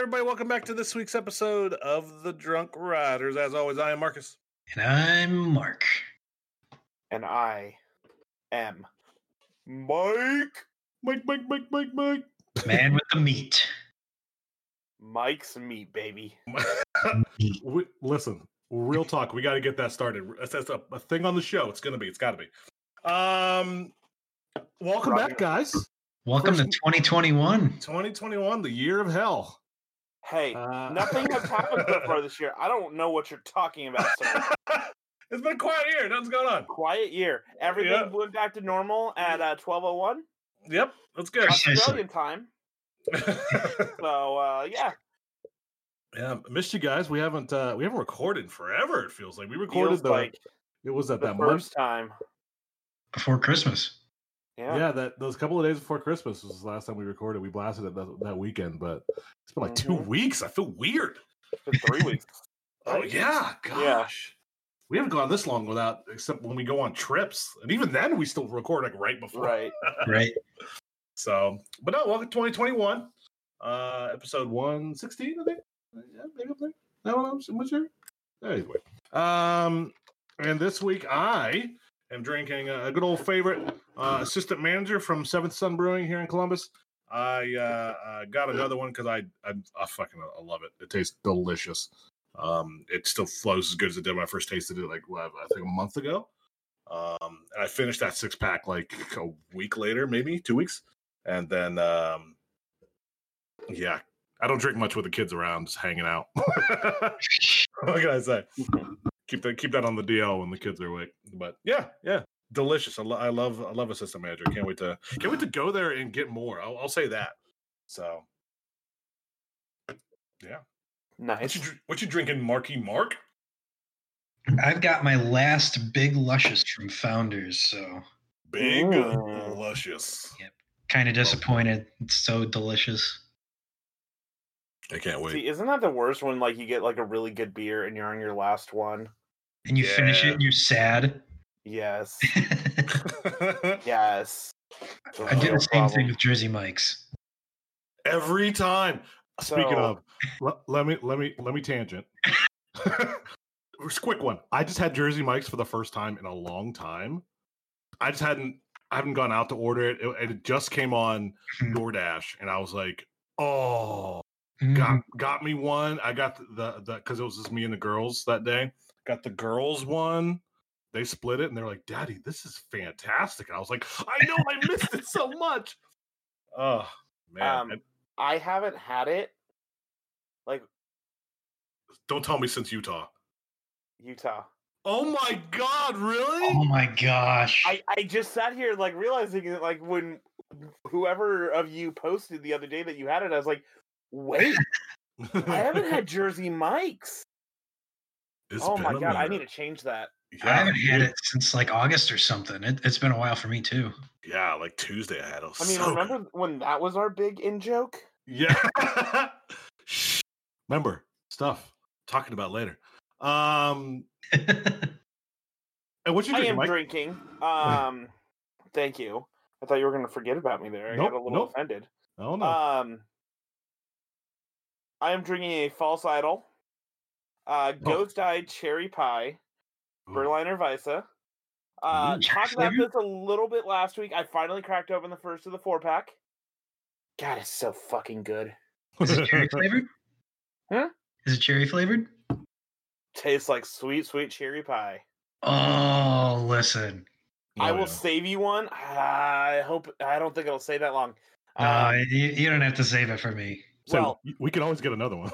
everybody. Welcome back to this week's episode of The Drunk Riders. As always, I am Marcus. And I'm Mark. And I am Mike. Mike, Mike, Mike, Mike, Mike. Man with the meat. Mike's meat, baby. We- listen, real talk. We got to get that started. That's, that's a, a thing on the show. It's gonna be. It's got to be. Um, welcome Roger. back, guys. Welcome to 2021. 2021, the year of hell. Hey, Uh, nothing has happened so far this year. I don't know what you're talking about, sir. it's been a quiet year. Nothing's going on. Quiet year. Everything Yeah. went back to normal at uh, 1201 Yep, that's good. Australian time. So, uh, yeah. yeah, missed you guys. We haven't uh we haven't recorded forever. It feels like we recorded Feels the. like it was at the that month. first time. Before Christmas. Yeah. Yeah. that those couple of days before Christmas was the last time we recorded. We blasted it that, that weekend, but it's been like two Mhm. weeks. I feel weird. It's been three weeks. Oh right? yeah, Yeah. gosh. We haven't gone this long without, except when we go on trips, and even then we still record like right before. Right. Right. So, but no, welcome to 2021, uh, episode 116, I think. Uh, Yeah, maybe up there. That one, I'm I'm sure. Anyway, um, and this week I am drinking a good old favorite uh, assistant manager from Seventh Son Brewing here in Columbus. I uh, uh, got another one because I, I I fucking I love it. It tastes delicious. Um, it still flows as good as it did when I first tasted it, like what, I think a month ago. Um, and I finished that six pack like a week later, maybe two weeks, and then um, yeah, I don't drink much with the kids around, just hanging out. what can I say? Keep that keep that on the DL when the kids are awake. But yeah, yeah, delicious. I, lo- I love I love assistant manager. Can't wait to can't wait to go there and get more. I'll, I'll say that. So yeah, nice. what Nice. you what you drinking, Marky Mark? I've got my last big luscious from Founders, so Big Mm. luscious. Yep. Kind of disappointed. It's so delicious. I can't wait. See, isn't that the worst when like you get like a really good beer and you're on your last one? And you finish it and you're sad. Yes. I Yes. do No the same problem. thing with Jersey Mike's. Every time. Speaking So- of, let, let me let me let me tangent. Just a quick one. I just had Jersey Mike's for the first time in a long time. I just hadn't I haven't gone out to order it. It, it just came on Mhm. DoorDash, and I was like, oh, Mhm. got got me one. I got the the because it was just me and the girls that day. Got the girls one. They split it, and they're like, "Daddy, this is fantastic." And I was like, "I know, I missed it so much." Oh man! Um, And I haven't had it like don't tell me since Utah. Utah. Oh my God! Really? Oh my gosh. I, I just sat here like realizing that like when whoever of you posted the other day that you had it, I was like, wait, I haven't had Jersey Mike's. It's oh my been a god, I need to change that. I haven't had it since like August or something. It, it's been a while for me too. Yeah, like Tuesday I had it. I mean, So good. remember when that was our big in joke? Yeah. Shh. Remember stuff talking about later. Um, and what you I drinking, am Mike? drinking. Um, thank you. I thought you were going to forget about me there. I Nope, got a little nope. offended. Oh no. Um, I am drinking a false idol, uh, Oh. ghost eyed cherry pie, Berliner Weisse. Uh, Ooh, talked about this a little bit last week. I finally cracked open the first of the four pack. God, it's so fucking good. Is it cherry flavored? Huh? Is it cherry flavored? Tastes like sweet, sweet cherry pie. Oh, listen. I Oh, will yeah. save you one. I hope. I don't think it'll stay that long. Uh, Um, you, you don't have to save it for me. So well, we can always get another one.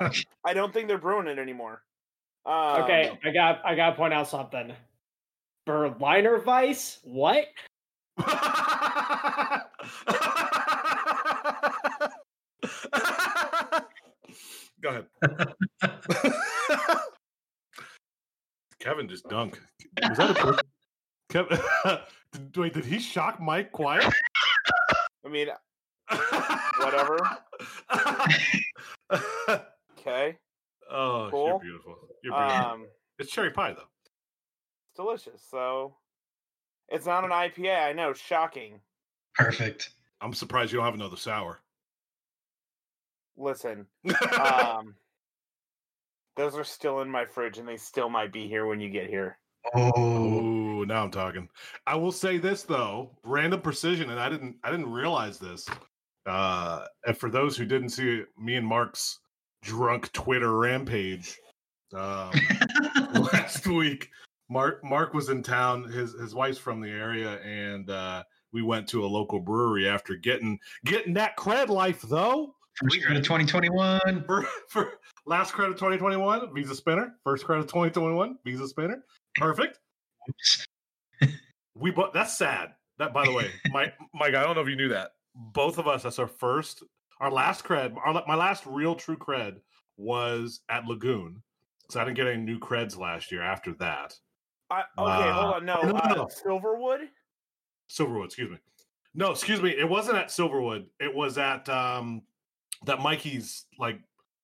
I don't think they're brewing it anymore. Um, Okay, I got I gotta point out something. Berliner Weisse? What? Go ahead. Kevin just dunk. Was that a person? Kevin, wait, did he shock Mike quiet? I mean, Whatever. okay. Oh, you're beautiful. You're beautiful. Um, it's cherry pie though. it's delicious. So, it's not an IPA. I know. Shocking. Perfect. I'm surprised you don't have another sour. listen. Um, those are still in my fridge, and they still might be here when you get here. Oh, now I'm talking. I will say this though, random precision, and I didn't I didn't realize this. Uh and for those who didn't see me and Mark's drunk Twitter rampage um last week, Mark Mark was in town. His his wife's from the area, and uh we went to a local brewery after getting getting that cred life though. first credit 2021. For, for last credit 2021, Visa Spinner. First credit 2021, Visa Spinner. Perfect. We bought. that's sad. That by the way, Mike, Mike, I don't know if you knew that. Both of us, that's our first, our last cred, our, my last real true cred was at Lagoon. So I didn't get any new creds last year after that. I, okay, hold Uh, on. No, no, no, uh, no. Silverwood. Silverwood, excuse me. No, excuse me. It wasn't at Silverwood. It was at um that Mikey's like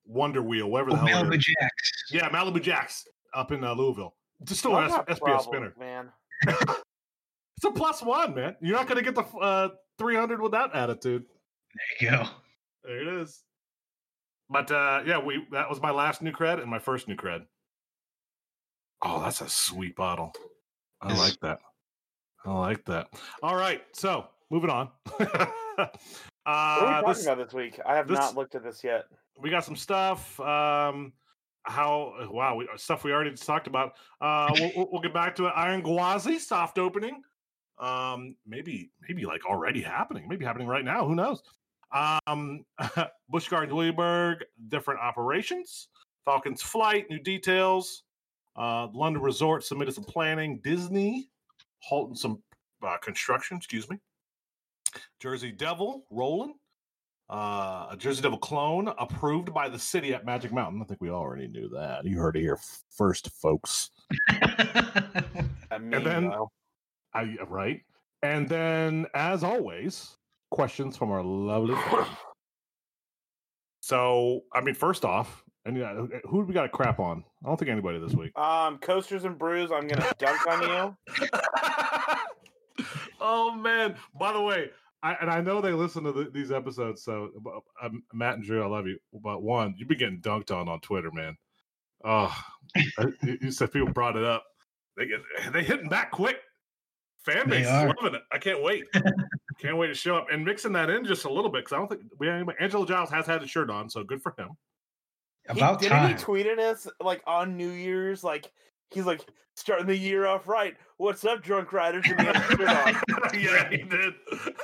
Wonder Wheel, whatever the Oh, hell. Malibu. Jacks. Yeah, Malibu Jacks up in uh, Louisville. Just still I an got S- SBF spinner. man. It's a plus one, man. You're not going to get the uh, 300 with that attitude. There you go. There it is. But uh, yeah, we that was my last new cred and my first new cred. Oh, that's a sweet bottle. I Yes. like that. I like that. All right, so moving on. What are we uh, talking this- about this week? I have this- not looked at this yet. we got some stuff. Um, how wow, we, stuff we already talked about. Uh, we'll, we'll, we'll get back to it. Iron Gwazi soft opening. Um, maybe maybe like already happening. Maybe happening right now. Who knows? Um, Busch Gardens, Williamsburg, different operations. Falcons flight, new details. Uh, London Resort submitted some planning. Disney halting some uh, construction. Excuse me. Jersey Devil rolling uh, a Jersey Devil clone approved by the city at Magic Mountain. I think we already knew that. You heard it here first, folks. I mean, then- I right. And then, as always, questions from our lovely. so, I mean, first off, and who- who do we got a crap on? I don't think anybody this week. um, coasters and brews. I'm gonna dunk on you. oh man! By the way, I, and I know they listen to the, these episodes. So, but, um, Matt and Drew, I love you. But one, you've been getting dunked on on Twitter, man. Oh, you you said people brought it up. They get they hitting back quick. Fan base loving it. I can't wait. can't wait to show up and mixing that in just a little bit because I don't think we have anybody. Angelo Giles has had a shirt on, so good for him. About he, time. Didn't he tweeted us like on New Year's? Like he's like starting the year off right. What's up, drunk riders? And he a shirt on. yeah, he did.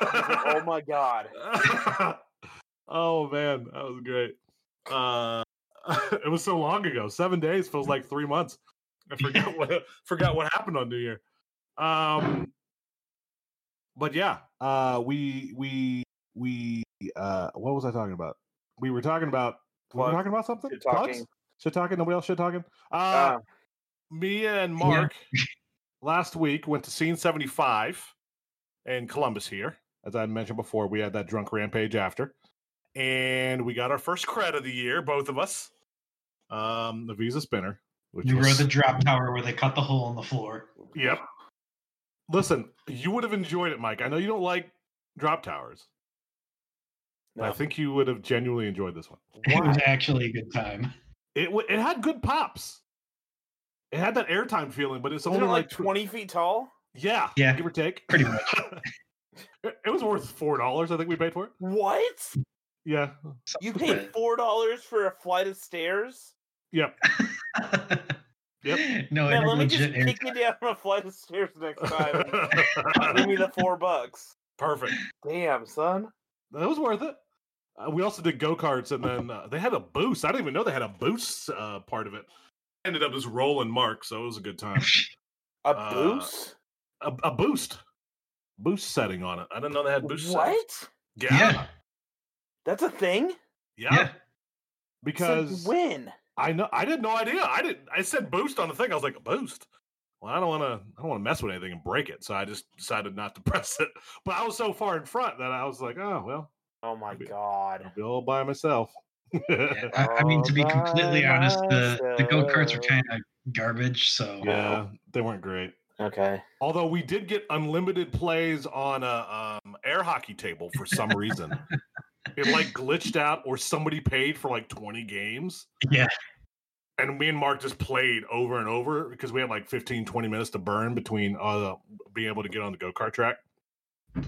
Like, oh my god. oh man, that was great. Uh, it was so long ago. Seven days feels like three months. I forgot what forgot what happened on New Year. Um, but yeah, uh, we we we uh, what was I talking about? We were talking about. We were Plug. talking about something. Shit Plugs? talking. Shit talking. Nobody else shit talking. Uh, Uh, me and Mark last week went to Scene 75 in Columbus here. As I mentioned before, we had that drunk rampage after. And we got our first cred of the year, both of us. Um, the Visa Spinner. Which You was, rode the drop tower where they cut the hole in the floor. Yep. Listen, you would have enjoyed it, Mike. I know you don't like drop towers. but I think you would have genuinely enjoyed this one. It was actually a good time. It w- it had good pops. It had that airtime feeling, but it's Isn't only it like like twenty feet tall? Yeah, Yeah. give or take. Pretty much. it, it was worth four dollars. I think we paid for it. What? Yeah. You paid four dollars for a flight of stairs? Yep. No, Man, let me just kick you down a flight of stairs next time. Give me the four bucks. Perfect. Damn, son. That was worth it. Uh, we also did go karts, and then uh, they had a boost. I didn't even know they had a boost uh, part of it. Ended up just rolling Mark, so it was a good time. A Uh, boost? A, a boost, boost setting on it. I didn't know they had boost. settings. What? Yeah. Yeah. That's a thing? Yeah. Yeah. Because Since when? I know I did no idea. I didn't. I said boost on the thing. I was like a boost. Well, I don't want to. I don't want to mess with anything and break it. So I just decided not to press it. But I was so far in front that I was like, oh well, Oh my Maybe- god. I'll be all by myself. Yeah, I, I mean, to be completely honest, the, the go karts were kind of garbage. So yeah, they weren't great. Okay. Although we did get unlimited plays on a um, air hockey table for some reason. it like glitched out or somebody paid for like 20 games. Yeah. And me and Mark just played over and over because we had like 15, 20 minutes to burn between uh being able to get on the go-kart track.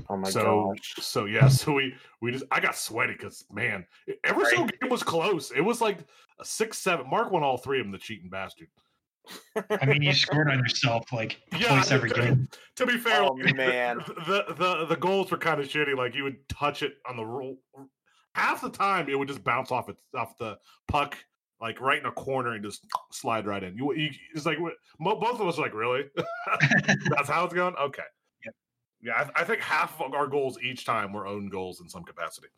Oh my so gosh. so yeah, so we we just I got sweaty because man, every single game was close. It was like a six, seven. Mark won all three of them, the cheating bastard. I mean, you scored on yourself like twice I- every game. To be fair, Oh, like, man. the the the goals were kind of shitty. Like you would touch it on the roll. Half the time, it would just bounce off it off the puck, like right in a corner, and just slide right in. You, you it's like both of us were like, really? That's how it's going. Okay. Yep. Yeah, I, I think half of our goals each time were own goals in some capacity.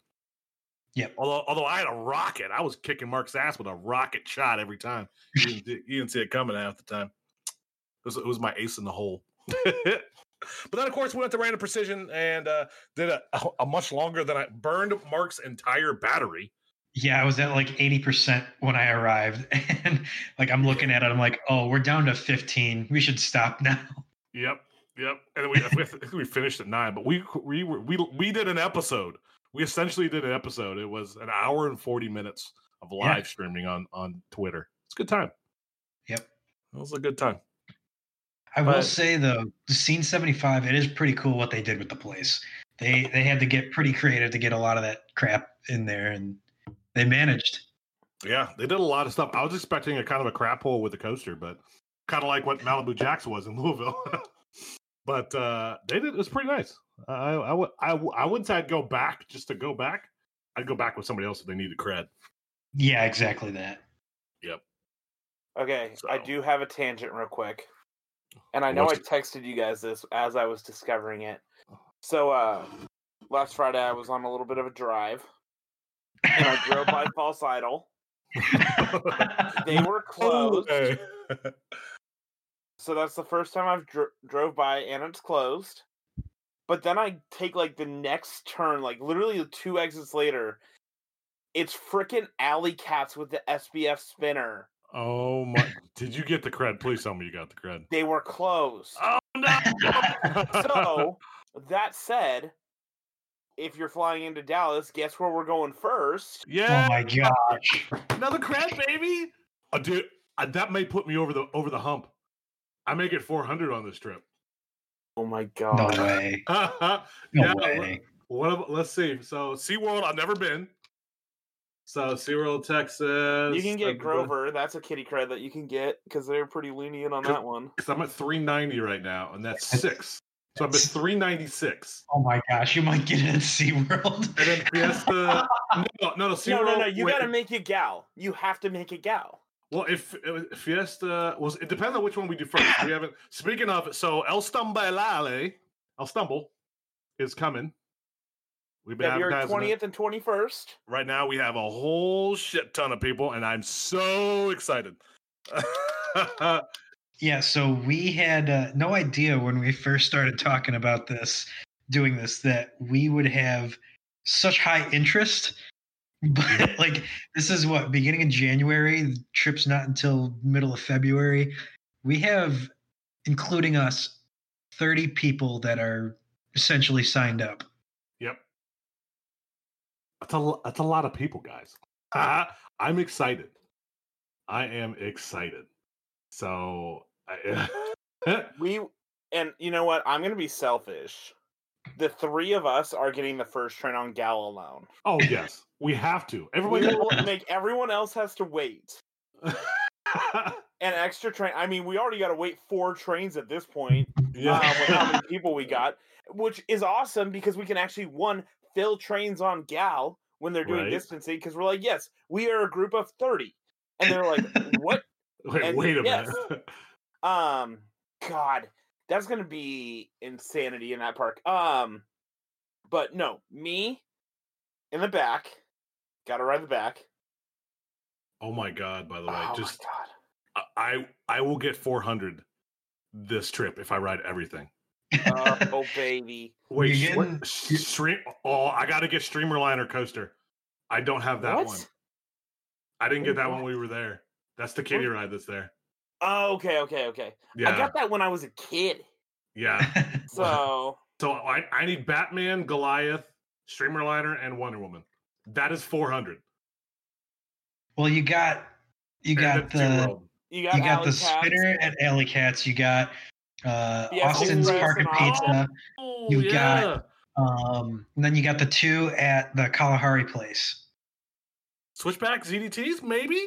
Yep. Although, although I had a rocket, I was kicking Mark's ass with a rocket shot every time. You didn't, you didn't see it coming half the time. It was, it was my ace in the hole. but then, of course, we went to random precision and uh, did a, a much longer than I burned Mark's entire battery. Yeah, I was at like 80% when I arrived. And like I'm looking at it, I'm like, oh, we're down to 15. We should stop now. Yep, yep. And we I we finished at nine, but we we were we we did an episode. We essentially did an episode. It was an hour and forty minutes of live Yeah. streaming on on Twitter. It's a good time. Yep. It was a good time. I will say though, the scene 75, it is pretty cool what they did with the place. They they had to get pretty creative to get a lot of that crap in there and they managed. Yeah, they did a lot of stuff. I was expecting a kind of a crap hole with the coaster, but kind of like what Malibu Jacks was in Louisville. but uh they did. It was pretty nice. I I would I, I wouldn't say I'd go back just to go back. I'd go back with somebody else if they needed cred. Yeah, exactly that. Yep. Okay, I do have a tangent real quick. And I know I What's texted you guys this as I was discovering it. So uh last Friday I was on a little bit of a drive and I drove by False Idol. They were closed. Hey. So that's the first time I've dr- drove by and it's closed. But then I take like the next turn, like literally the two exits later. It's freaking alley cats with the SBF spinner. Oh my! Did you get the cred? Please tell me you got the cred. They were closed. Oh no! so that said, if you're flying into Dallas, guess where we're going first? yeah, Oh my gosh. another cred, baby. Oh, dude, uh, that may put me over the over the hump. I may get 400 on this trip. Oh my god! No god. way. No let- way. What? ab- Let's see. So SeaWorld, I've never been. So SeaWorld, Texas. You can get I've been- Grover. That's a kitty cred that you can get because they're pretty lenient on that one. Cause I'm at 390 right now, and that's six. So I'm at 396. Oh my gosh, you might get it at SeaWorld. And then Fiesta. no, no, no. No, SeaWorld, no, no. You got to make it gal. You have to make it gal. Well, if if Fiesta was, it depends on which one we do first. We haven't. Speaking of, so El Stumbalale, El Stumble, is coming. We've been February advertising it. twentieth and twenty first. Right now, we have a whole shit ton of people, and I'm so excited. Yeah, so we had uh, no idea when we first started talking about this, doing this, that we would have such high interest. But like, this is what beginning of January. The trip's not until middle of February. We have, including us, thirty people that are essentially signed up. yep, that's a that's a lot of people, guys. Uh, I'm excited. I am excited. So, I, We and you know what? I'm gonna be selfish. The three of us are getting the first train on gal alone. oh yes, we have to. We Everybody. will make everyone else has to wait. An extra train. I mean, we already got to wait four trains at this point. yeah. uh, with how many people we got, which is awesome because we can actually one fill trains on gal when they're doing Right. distancing because we're like, yes, we are a group of thirty, and they're like, what? Wait, and wait a yes. minute. Um, God, that's gonna be insanity in that park. Um, but no, me in the back, gotta ride the back. oh my god! By the way, oh just my I I will get 400 this trip if I ride everything. god, oh, baby, Wait, sh- getting- sh- stream. Oh, I got to get Streamerliner coaster. I don't have that what? one. I didn't get that one when we were there. That's the kiddie ride that's there. Oh, okay, okay, okay. Yeah, I got that when I was a kid. yeah. So So I I need Batman, Goliath, Streamerliner, and Wonder Woman. That is 400. Well, you got you And got the You got, you got the Cats. spinner at Alley Cats. You got uh, Yeah, Austin's Park and and. Pizza. Oh, You yeah. got- Um, and then you got the two at the Kalahari place. Switchback ZDTs, maybe?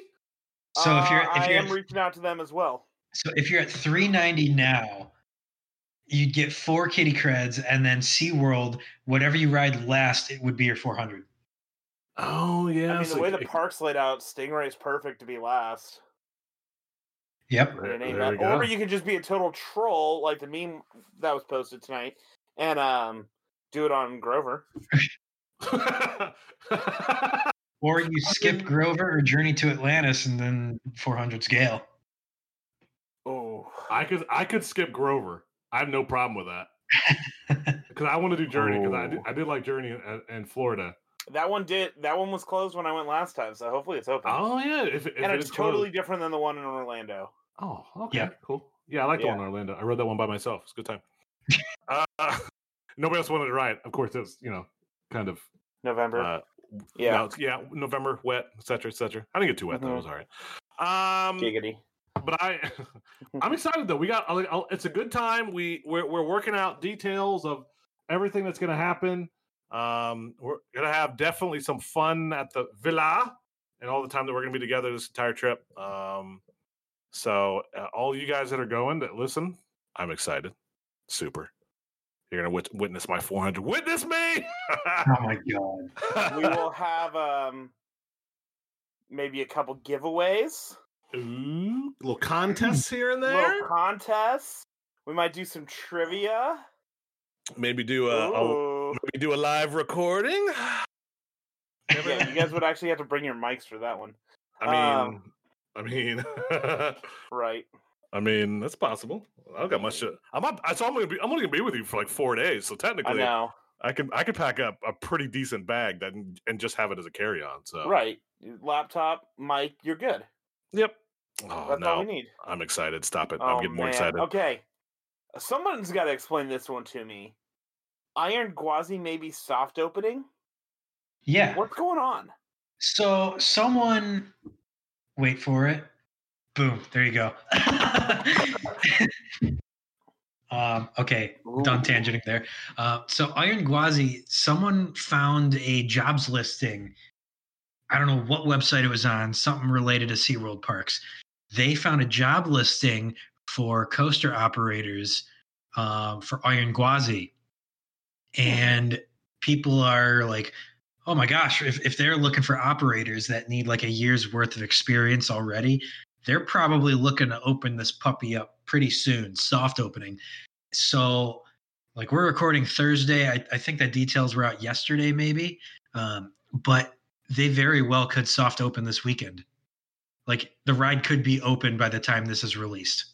So if you're Uh, if I you're am reaching out to them as well. so if you're at 390 now, you'd get four kitty creds, and then SeaWorld, whatever you ride last, it would be your 400. Oh, yeah. I mean, so the way the park's laid out, Stingray's perfect to be last. Yep. There- there. Or you could just be a total troll, like the meme that was posted tonight, and um, do it on Grover. Or you skip Grover or Journey to Atlantis, and then 400's Gale. Oh, I could I could skip Grover. I have no problem with that because I want to do Journey because I did. I did like Journey in, in Florida. That one did. That one was closed when I went last time, so hopefully it's open. Oh yeah, if, if and it it's totally closed. different than the one in Orlando. Oh, okay, Yeah. cool. Yeah, I like the one in Orlando. I rode that one by myself. It's a good time. uh, nobody else wanted to ride. Of course, it's you know kind of November. uh, yeah, no, yeah, November, wet, etc., etc. I didn't get too wet though. It Mhm. was all right. Um, giggity. but I, I'm excited though. We got I'll- I'll- it's a good time. We we're, we're working out details of everything that's going to happen. Um, we're gonna have definitely some fun at the villa and all the time that we're gonna be together this entire trip. Um, so uh, all you guys that are going that listen, I'm excited. Super. You're gonna wit- witness my 400. Witness me. Oh my god. we will have um maybe a couple giveaways, Ooh, little contests here and there. little contests. We might do some trivia. Maybe do a, a Ooh. maybe do a live recording. yeah, you guys would actually have to bring your mics for that one, I mean, Um, I mean, right? I mean, that's possible. I don't got much. To, I'm not. I- So I'm gonna be. I'm only gonna be with you for like four days. So I technically, know, I can. I could pack up a pretty decent bag that and just have it as a carry on. So right? Laptop, mic, you're good. Yep. Oh That's all we need. I'm excited. Stop it. Oh, I'm getting more excited. Okay, someone's got to explain this one to me. Iron Gwazi maybe soft opening. Yeah. What's going on? So someone, wait for it. Boom. There you go. um, okay, done Ooh. tangenting there. Uh, so Iron Gwazi, someone found a jobs listing. I don't know what website it was on, something related to SeaWorld parks. They found a job listing for coaster operators um, for Iron Gwazi. And people are like, oh my gosh, if, if they're looking for operators that need like a year's worth of experience already, they're probably looking to open this puppy up pretty soon, soft opening. So, like, we're recording Thursday. I, I think that details were out yesterday, maybe. Um, but they very well could soft open this weekend. Like, the ride could be open by the time this is released.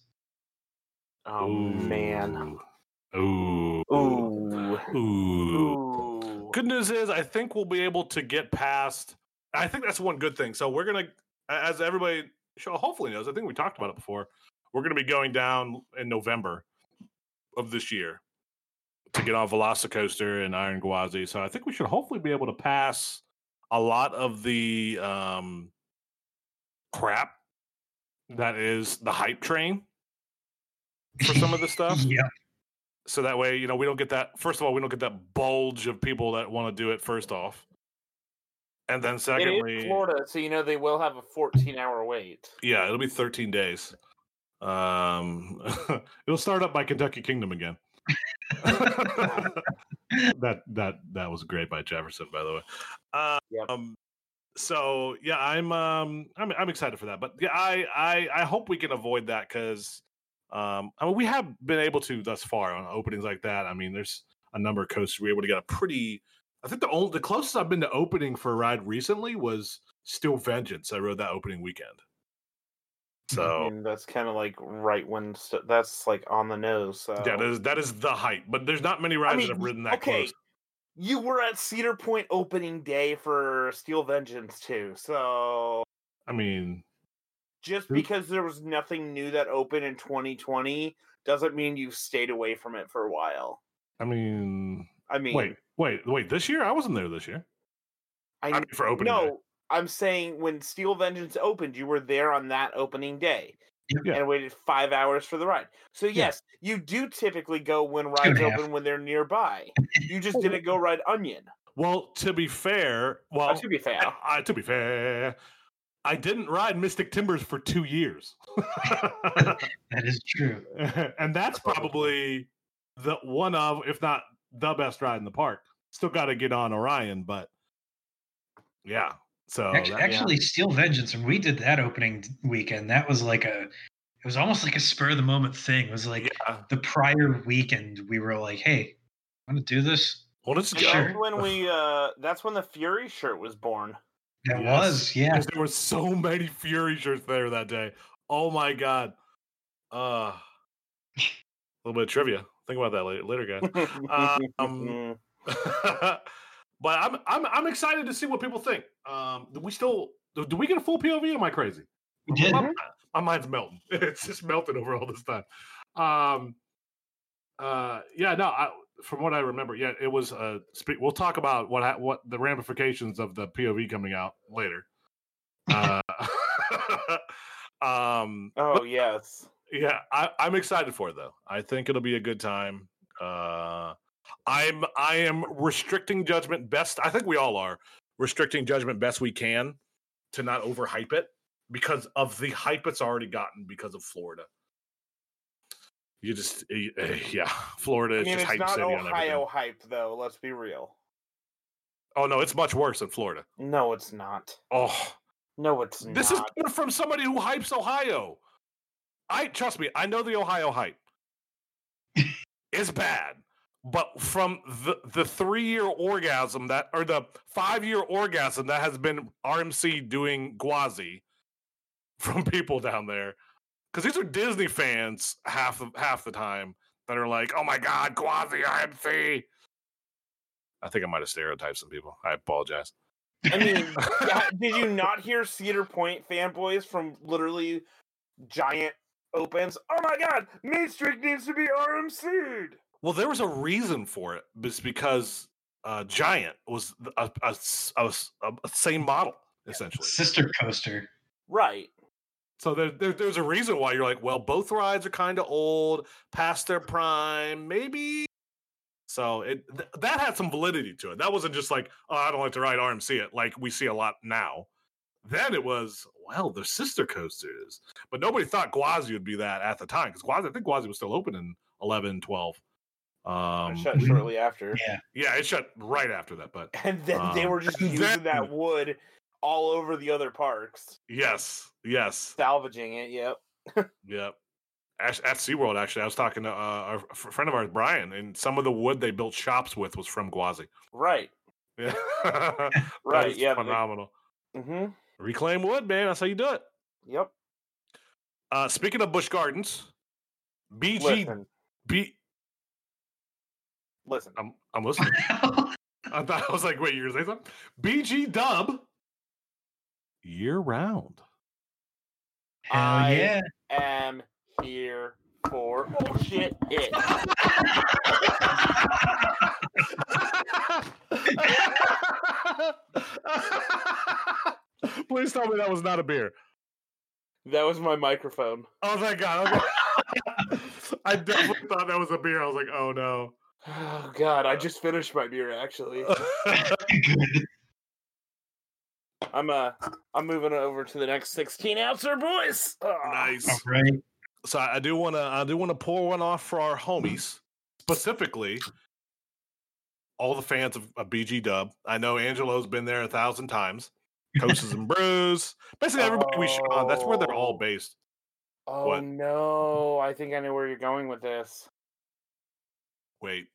Oh man. Ooh. Ooh. Ooh. Ooh. Good news is, I think we'll be able to get past. I think that's one good thing. So we're gonna, as everybody hopefully knows, I think we talked about it before. We're gonna be going down in November of this year to get on Velocicoaster and Iron Gwazi. So I think we should hopefully be able to pass a lot of the um, crap that is the hype train for some of the stuff yeah. So that way you know we don't get that first of all we don't get that bulge of people that want to do it first off and then secondly Florida, so you know they will have a 14 hour wait. yeah it'll be 13 days um it'll start up by kentucky kingdom again that that that was great by jefferson by the way uh, Yep. um so yeah i'm um i'm, I'm excited for that but yeah i i i hope we can avoid that because um i mean we have been able to thus far on openings like that i mean there's a number of coasters we were able to get a pretty i think the only the closest i've been to opening for a ride recently was Steel Vengeance i rode that opening weekend so And that's kind of like right when st- that's like on the nose. So that is that is the hype but there's not many rides mean, that have ridden that okay, close you were at Cedar Point opening day for Steel Vengeance too. So i mean just because there was nothing new that opened in 2020 doesn't mean you've stayed away from it for a while. i mean I mean, wait wait wait this year i wasn't there this year I, I mean, for opening no, day. I'm saying when Steel Vengeance opened, you were there on that opening day. Yeah. And waited five hours for the ride. So Yeah. yes, you do typically go when rides open when they're nearby. You just didn't go ride Orion. Well, to be fair, well, Uh, to be fair, I, I- to be fair, I didn't ride Mystic Timbers for two years, That is true. and that's probably the one of, if not the best ride in the park. Still got to get on Orion, but yeah. So Actually, that- actually, Steel Vengeance, when we did that opening weekend, that was like a, it was almost like a spur of the moment thing. It was like yeah. the prior weekend, we were like, "Hey, I'm going to do this?" Well, let's go. that's when we uh that's when the Fury shirt was born. That Yes. was, yeah. Because there were so many Fury shirts there that day. Oh my god. Uh a little bit of trivia. Think about that later, later guys. Um, but I'm I'm I'm excited to see what people think. Um, do we still do, do we get a full POV? Am I crazy? We did. My, my mind's melting. It's just melting over all this time. Um, uh, yeah, no. I, from what I remember, yeah, it was. Uh, we'll talk about what what the ramifications of the POV coming out later. Uh, um, oh yes. yeah, I, I'm excited for it though. I think it'll be a good time. Uh, I'm I am restricting judgment best. I think we all are restricting judgment best we can to not overhype it because of the hype it's already gotten because of Florida. You just eh, yeah, Florida I is mean, just it's hype not city. Ohio hype though. Let's be real. Oh no, it's much worse than Florida. No, it's not. Oh, No, it's not this not. is from somebody who hypes Ohio. I trust me, I know the Ohio hype. it's bad. But from the the three year orgasm that or the five year orgasm that has been RMC doing Gwazi from people down there. Because these are Disney fans half of half the time that are like, oh my god, Gwazi RMC. I think I might have stereotyped some people. I apologize. I mean, did you not hear Cedar Point fanboys from literally giant opens? Oh my god, Mean Streak needs to be RMC'd. Well, there was a reason for it. It's because uh, Giant was a a, a s- a s- a same model essentially. Sister coaster. Right. So there, there, there's a reason why you're like, well, both rides are kind of old, past their prime, maybe. So it th- that had some validity to it. That wasn't just like, oh, I don't like to ride RMC it, like we see a lot now. Then it was, well, they're sister coasters. But nobody thought Gwazi would be that at the time because Gwazi, I think Gwazi was still open in 11, 12. Um, Shut shortly after. Yeah. yeah, it shut right after that. But And then they Um, were just using then- that wood all over the other parks, yes, yes, salvaging it. Yep. Yep. Ash- At SeaWorld, actually, I was talking to uh, our f- friend of ours, Brian, and some of the wood they built shops with was from Gwazi. Right. Yeah. Right. Yeah. Phenomenal. Mm-hmm. Reclaim wood, man. That's how you do it. Yep. Uh, speaking of Busch Gardens, BG. Listen. B, Listen. I'm, I'm listening. I thought I was like, wait, you're going to say something? BG Dub, year round. Hell I- yeah. Am here for oh shit it. Please tell me that was not a beer. That was my microphone. Oh thank God. Okay. I definitely thought that was a beer. I was like, oh no. Oh god, I just finished my beer actually. Good. I'm uh I'm moving over to the next 16 ouncer boys. All nice. All right. So I do want to. I do want to pour one off for our homies, specifically all the fans of, of BG Dub. I know Angelo's been there a thousand times. Coasters and Brews, basically everybody we show on. That's where they're all Oh. based. Oh What? no, I think I know where you're going with this. Wait,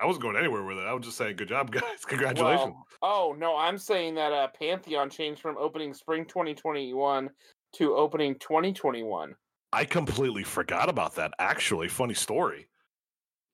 I wasn't going anywhere with it. I was just saying, good job, guys. Congratulations. Well, oh no, I'm saying that uh Pantheon changed from opening spring 2021 to opening 2021. I completely forgot about that. Actually, funny story.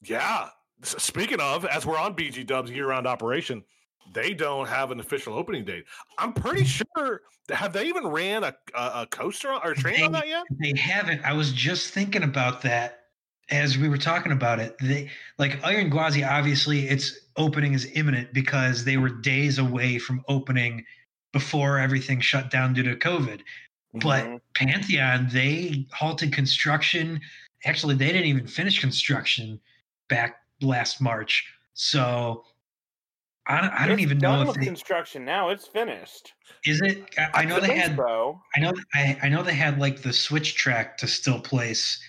Yeah. s- Speaking of, as we're on BG Dub's year-round operation, they don't have an official opening date. I'm pretty sure. Have they even ran a a, a coaster or a train on that yet? They haven't. I was just thinking about that as we were talking about it, they like Iron Gwazi. Obviously, its opening is imminent because they were days away from opening before everything shut down due to COVID. But Mhm. Pantheon, they halted construction. Actually, they didn't even finish construction back last March. So I don't, I don't even know if they, construction now. It's finished. is it. I, I know they had. so. I know. I, I know they had like the switch track to still place,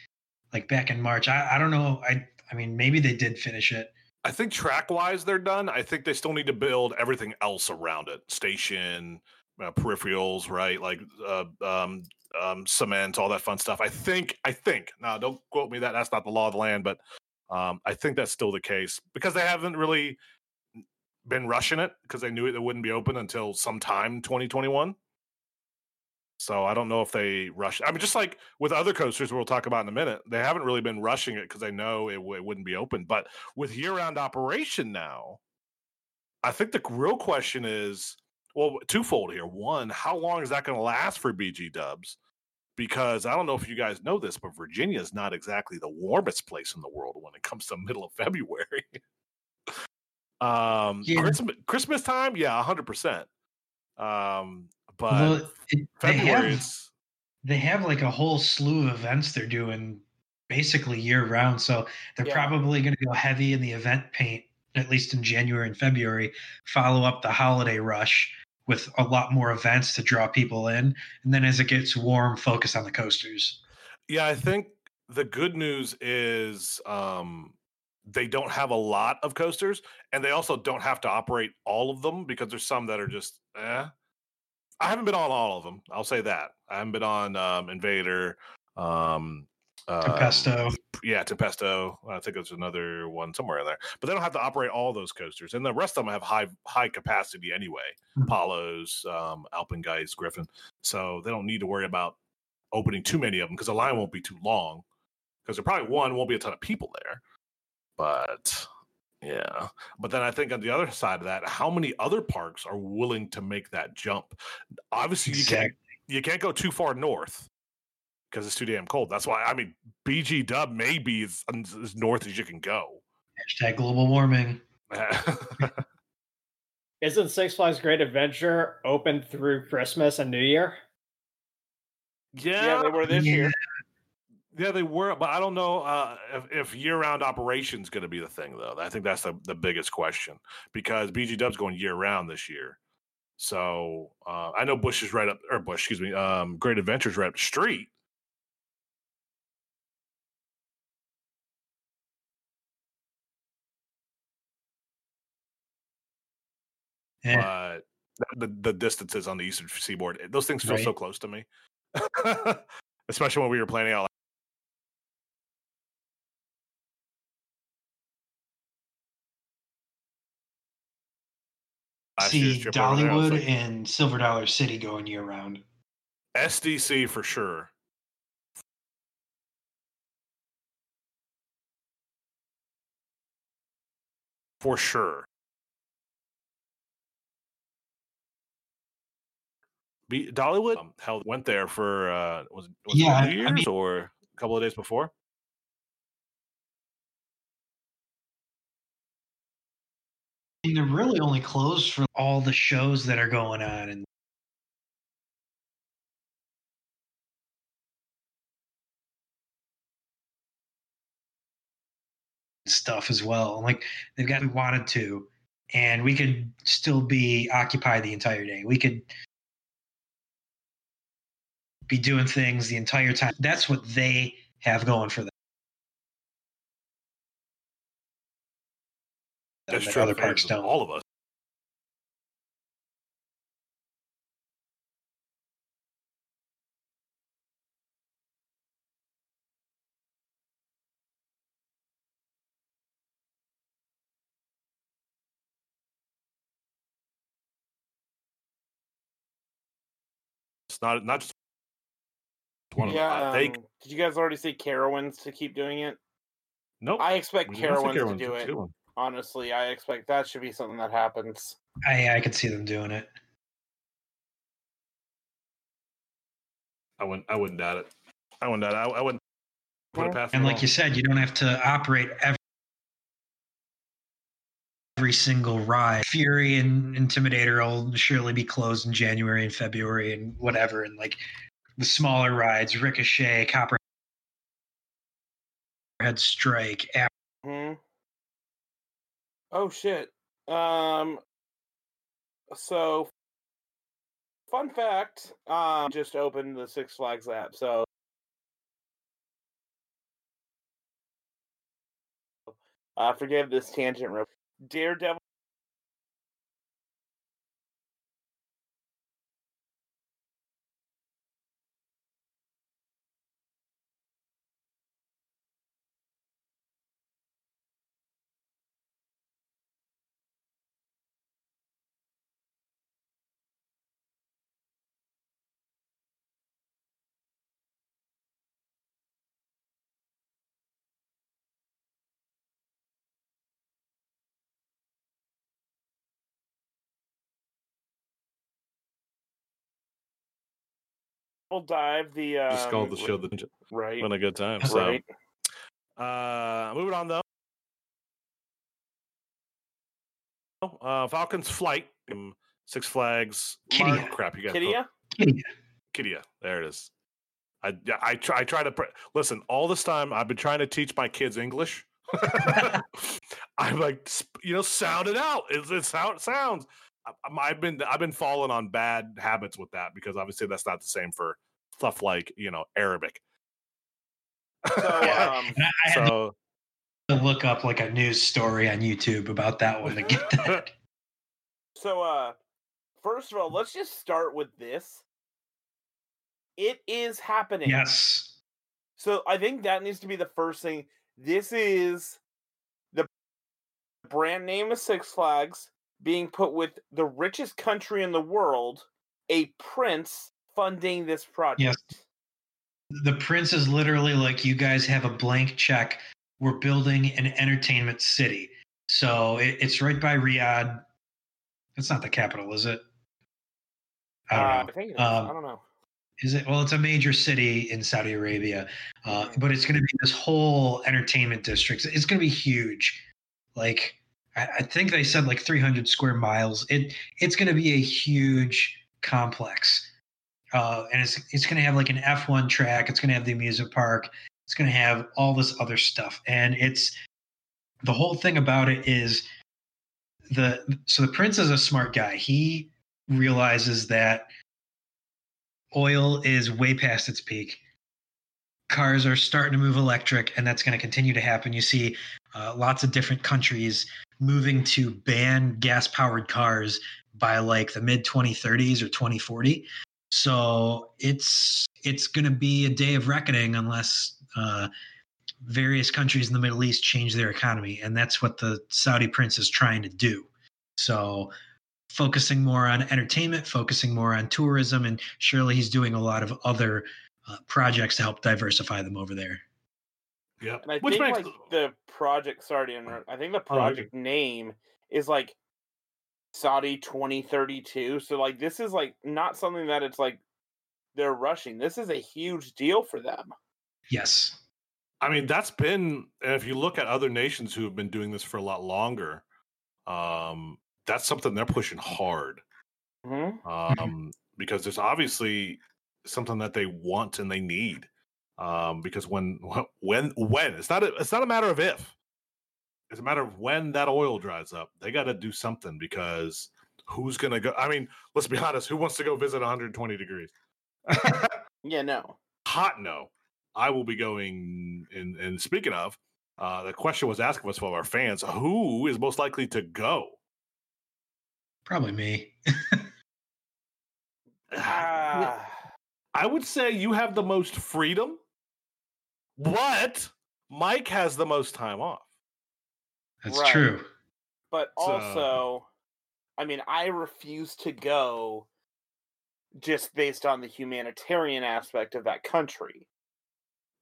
like back in March. I, I don't know. I I mean, maybe they did finish it. I think track wise they're done. I think they still need to build everything else around it: station, uh, peripherals, right? Like uh, um, um, cement, all that fun stuff. I think. I think. Now, don't quote me that. That's not the law of the land, but um, I think that's still the case because they haven't really been rushing it because they knew it, it wouldn't be open until sometime 2021. So I don't know if they rush. I mean, just like with other coasters we'll talk about in a minute, they haven't really been rushing it because they know it, w- it wouldn't be open. But with year-round operation now, I think the real question is, well, twofold here. One, how long is that going to last for BG Dubs? Because I don't know if you guys know this, but Virginia is not exactly the warmest place in the world when it comes to middle of February. um, Yeah. Christmas, Christmas time, yeah, hundred percent. Um, but Well, it, they February, have they have like a whole slew of events they're doing basically year round. So they're Yeah. probably going to go heavy in the event paint at least in January and February. Follow up the holiday rush with a lot more events to draw people in, and then as it gets warm, focus on the coasters. Yeah, I think the good news is um, they don't have a lot of coasters, and they also don't have to operate all of them because there's some that are just eh. I haven't been on all of them. I'll say that I haven't been on um, InvadR, um, um, Tempesto. yeah, Tempesto. I think there's another one somewhere in there, but they don't have to operate all those coasters, and the rest of them have high high capacity anyway. Mhm. Apollos, um, Alpengeist, Griffon, so they don't need to worry about opening too many of them because the line won't be too long. Because there probably one won't be a ton of people there, but yeah. But then I think on the other side of that, how many other parks are willing to make that jump? Obviously, you can't you can't go too far north because it's too damn cold. That's why I mean BG Dub may be as, as um, north as you can go. Hashtag global warming. Isn't Six Flags Great Adventure open through Christmas and New Year? yeah, Yeah, they were this Yeah. year. Yeah, they were, but I don't know uh, if, if year-round operations going to be the thing though. I think that's the, the biggest question because BG Dub's going year-round this year. So uh, I know Busch is right up, or Busch, excuse me, um, Great Adventures right up the street. Yeah. but the the distances on the eastern seaboard, those things feel so close to me. Especially when we were planning out. See trip over there, I was Dollywood like, and Silver Dollar City going year round. SDC for sure. For sure. Be, Dollywood um, held went there for uh was was Yeah, it New I Year's mean- or a couple of days before? And they're really only closed for all the shows that are going on and stuff as well. Like they've got we wanted to, and we could still be occupied the entire day. We could be doing things the entire time. That's what they have going for them. That's that true. Other parks don't. All of us. It's not not just one of them. yeah. Uh, they um, did you guys already say Carowinds to keep doing it? nope. I expect we Carowinds to do it. Good one. Honestly, I expect that should be something that happens. I I could see them doing it. I wouldn't. I wouldn't doubt it. I wouldn't doubt it. I, I wouldn't. put it past And like all. you said, you don't have to operate every, every single ride. Fury and Intimidator will surely be closed in January and February and whatever. And like the smaller rides, Ricochet, Copperhead Strike, Ap-. Oh shit. Um. So, fun fact. Um, just opened the Six Flags app. So, uh, forgive this tangent. Daredevil. Dive the um, just called the show the right, Been a good time. So, right. uh, moving on though. Uh, Falcons flight, um, Six Flags. Kitty. Mar- crap, you got Qiddiya? Qiddiya. There it is. I yeah, I try I try to pre- listen all this time. I've been trying to teach my kids English. I'm like, you know, sound it out. It's, it's how it sounds. I- I'm- I've been I've been falling on bad habits with that because obviously that's not the same for stuff like you know Arabic. So, um, I, I had so to look up like a news story on YouTube about that one to get that. So, uh, first of all, let's just start with this. It is happening. yes. So I think that needs to be the first thing. This is the brand name of Six Flags being put with the richest country in the world, a prince funding this project. Yes. The prince is literally like, you guys have a blank check. We're building an entertainment city. So it, it's right by Riyadh. It's not the capital, is it? I don't Uh, know. I think it is. Um, I don't know. Is it? Well, it's a major city in Saudi Arabia, uh, but it's going to be this whole entertainment district. It's going to be huge. Like I, think they said, like 300 square miles. It it's going to be a huge complex, uh, and it's it's going to have like an F1 track. It's going to have the amusement park. It's going to have all this other stuff, and it's the whole thing about it is the so the prince is a smart guy. He realizes that oil is way past its peak. Cars are starting to move electric, and that's going to continue to happen. You see uh, lots of different countries moving to ban gas powered cars by like the mid 2030s or 2040. So it's it's going to be a day of reckoning unless uh, various countries in the Middle East change their economy, and that's what the Saudi prince is trying to do. So focusing more on entertainment, focusing more on tourism, and surely he's doing a lot of other uh, projects to help diversify them over there. Yep. And I Which think makes like the project sorry to interrupt, I think the Oh, project name is like Saudi 2032. So like this is like not something that it's like they're rushing. This is a huge deal for them. Yes. I mean, that's been, and if you look at other nations who have been doing this for a lot longer, um, that's something they're pushing hard hmm um, because there's obviously something that they want and they need. Um, because when, when, when it's not, a, it's not a matter of if, it's a matter of when that oil dries up. They got to do something because who's gonna go? I mean, let's be honest. Who wants to go visit 120 degrees? Yeah, no. hot no. I will be going. And and speaking of, uh, the question was asked of us from our fans: Who is most likely to go? Probably me. Ah, I would say you have the most freedom, but Mike has the most time off. That's Right. true. but So- also, I mean, I refuse to go just based on the humanitarian aspect of that country.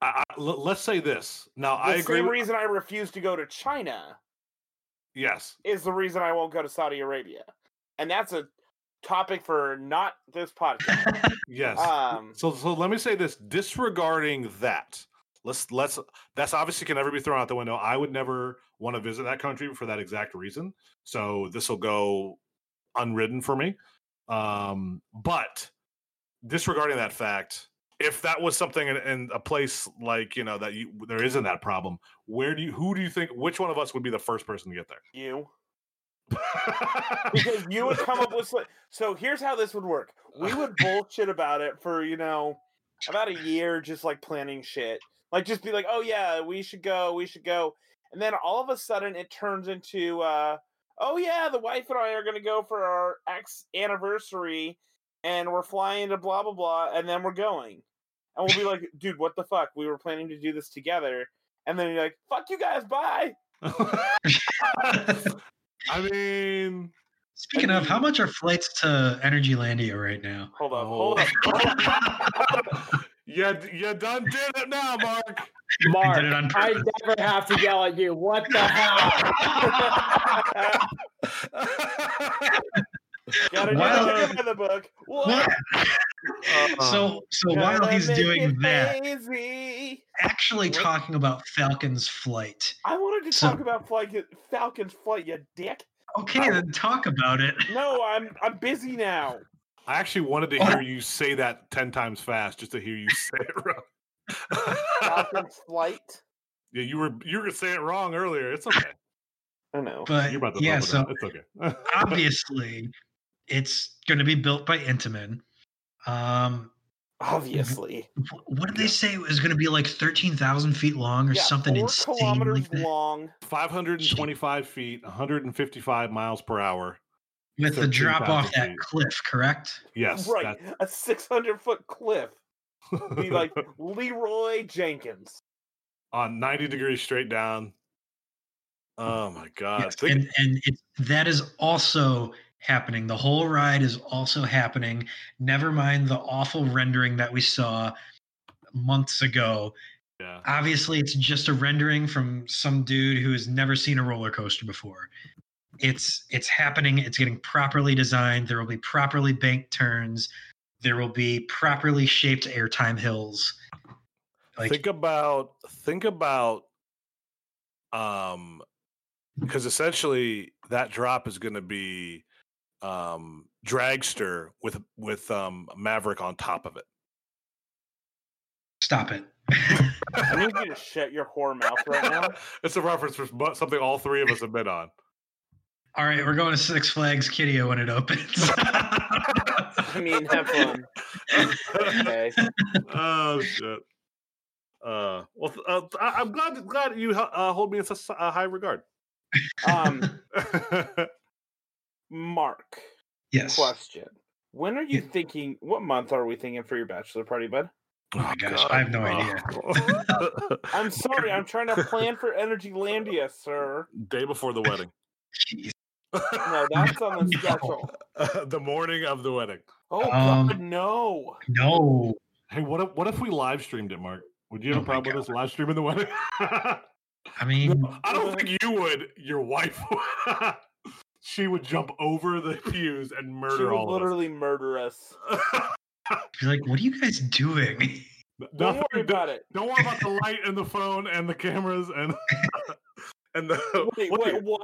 I, I, l- let's say this. Now, The I agree. same With, reason I refuse to go to China yes, is the reason I won't go to Saudi Arabia, and that's a topic for not this podcast. yes. um, So, so let me say this: disregarding that, Let's let's that's obviously can never be thrown out the window. I would never want to visit that country for that exact reason. So this will go unridden for me. Um, but disregarding that fact, if that was something in, in a place like you know that you there isn't that problem, where do you who do you think which one of us would be the first person to get there? You. because you would come up with so, so here's how this would work we would bullshit about it for you know about a year just like planning shit like just be like oh yeah we should go we should go and then all of a sudden it turns into uh oh yeah the wife and i are going to go for our ex anniversary and we're flying to blah blah blah and then we're going and we'll be like dude what the fuck we were planning to do this together and then you're like fuck you guys bye I mean, Speaking of, how much are flights to Energy Energylandia right now? hold up Oh. hold up, hold up. you you done did it now, Mark. Mark, did it I never have to yell at you. What the hell? gotta Wow. go by the book What? What? Uh-huh. so, so while Gotta he's doing that, easy. actually What? talking about Falcon's flight. I wanted to So- talk about flight, Falcon's flight, you dick. Okay, then talk about it. No, I'm I'm busy now. I actually wanted to hear you say that ten times fast, just to hear you say it wrong. Falcon's flight. yeah, you were you were gonna say it wrong earlier. It's okay. I know. But You're about to yeah, bump it so it's okay. obviously, it's going to be built by Intamin. Um, Obviously, what did they say it was going to be like thirteen thousand feet long or yeah, something four insane kilometers like that? long. 525 feet, 155 miles per hour. With the drop off that feet. cliff, correct? Yes, right, a six hundred foot cliff. Be like Leroy Jenkins. on 90 degrees straight down. Oh my god! Yes, Think- and and it, that is also happening. The whole ride is also happening. Never mind the awful rendering that we saw months ago. yeah. Obviously, it's just a rendering from some dude who has never seen a roller coaster before. It's it's happening. It's getting properly designed. There will be properly banked turns. There will be properly shaped airtime hills. Like think about think about um because essentially that drop is going to be um dragster with with um maverick on top of it stop it. I need you to shut your whore mouth right now. it's a reference for something all three of us have been on All right, we're going to Six Flags Kiddie when it opens. I mean, have fun. Okay. oh shit uh well uh, I- i'm glad glad you uh, hold me in such a high regard Um, Mark, yes. question. When are you Yeah. thinking? What month are we thinking for your bachelor party, bud? Oh my gosh, I have no idea. idea I'm sorry, I'm trying to plan for Energy Landia, sir. day before the wedding No, that's on the No. schedule. the morning of the wedding. Oh Um, God, no! No. Hey, what if what if we live streamed it, Mark? Would you have Oh a problem with us live streaming the wedding? I mean, I don't think you would. Your wife would. she would jump over the pews and She murder would all literally murder us. of us. be like, what are you guys doing? Don't Nothing- worry about it. Don't worry about the light and the phone and the cameras and and the. Wait, what wait, the- what?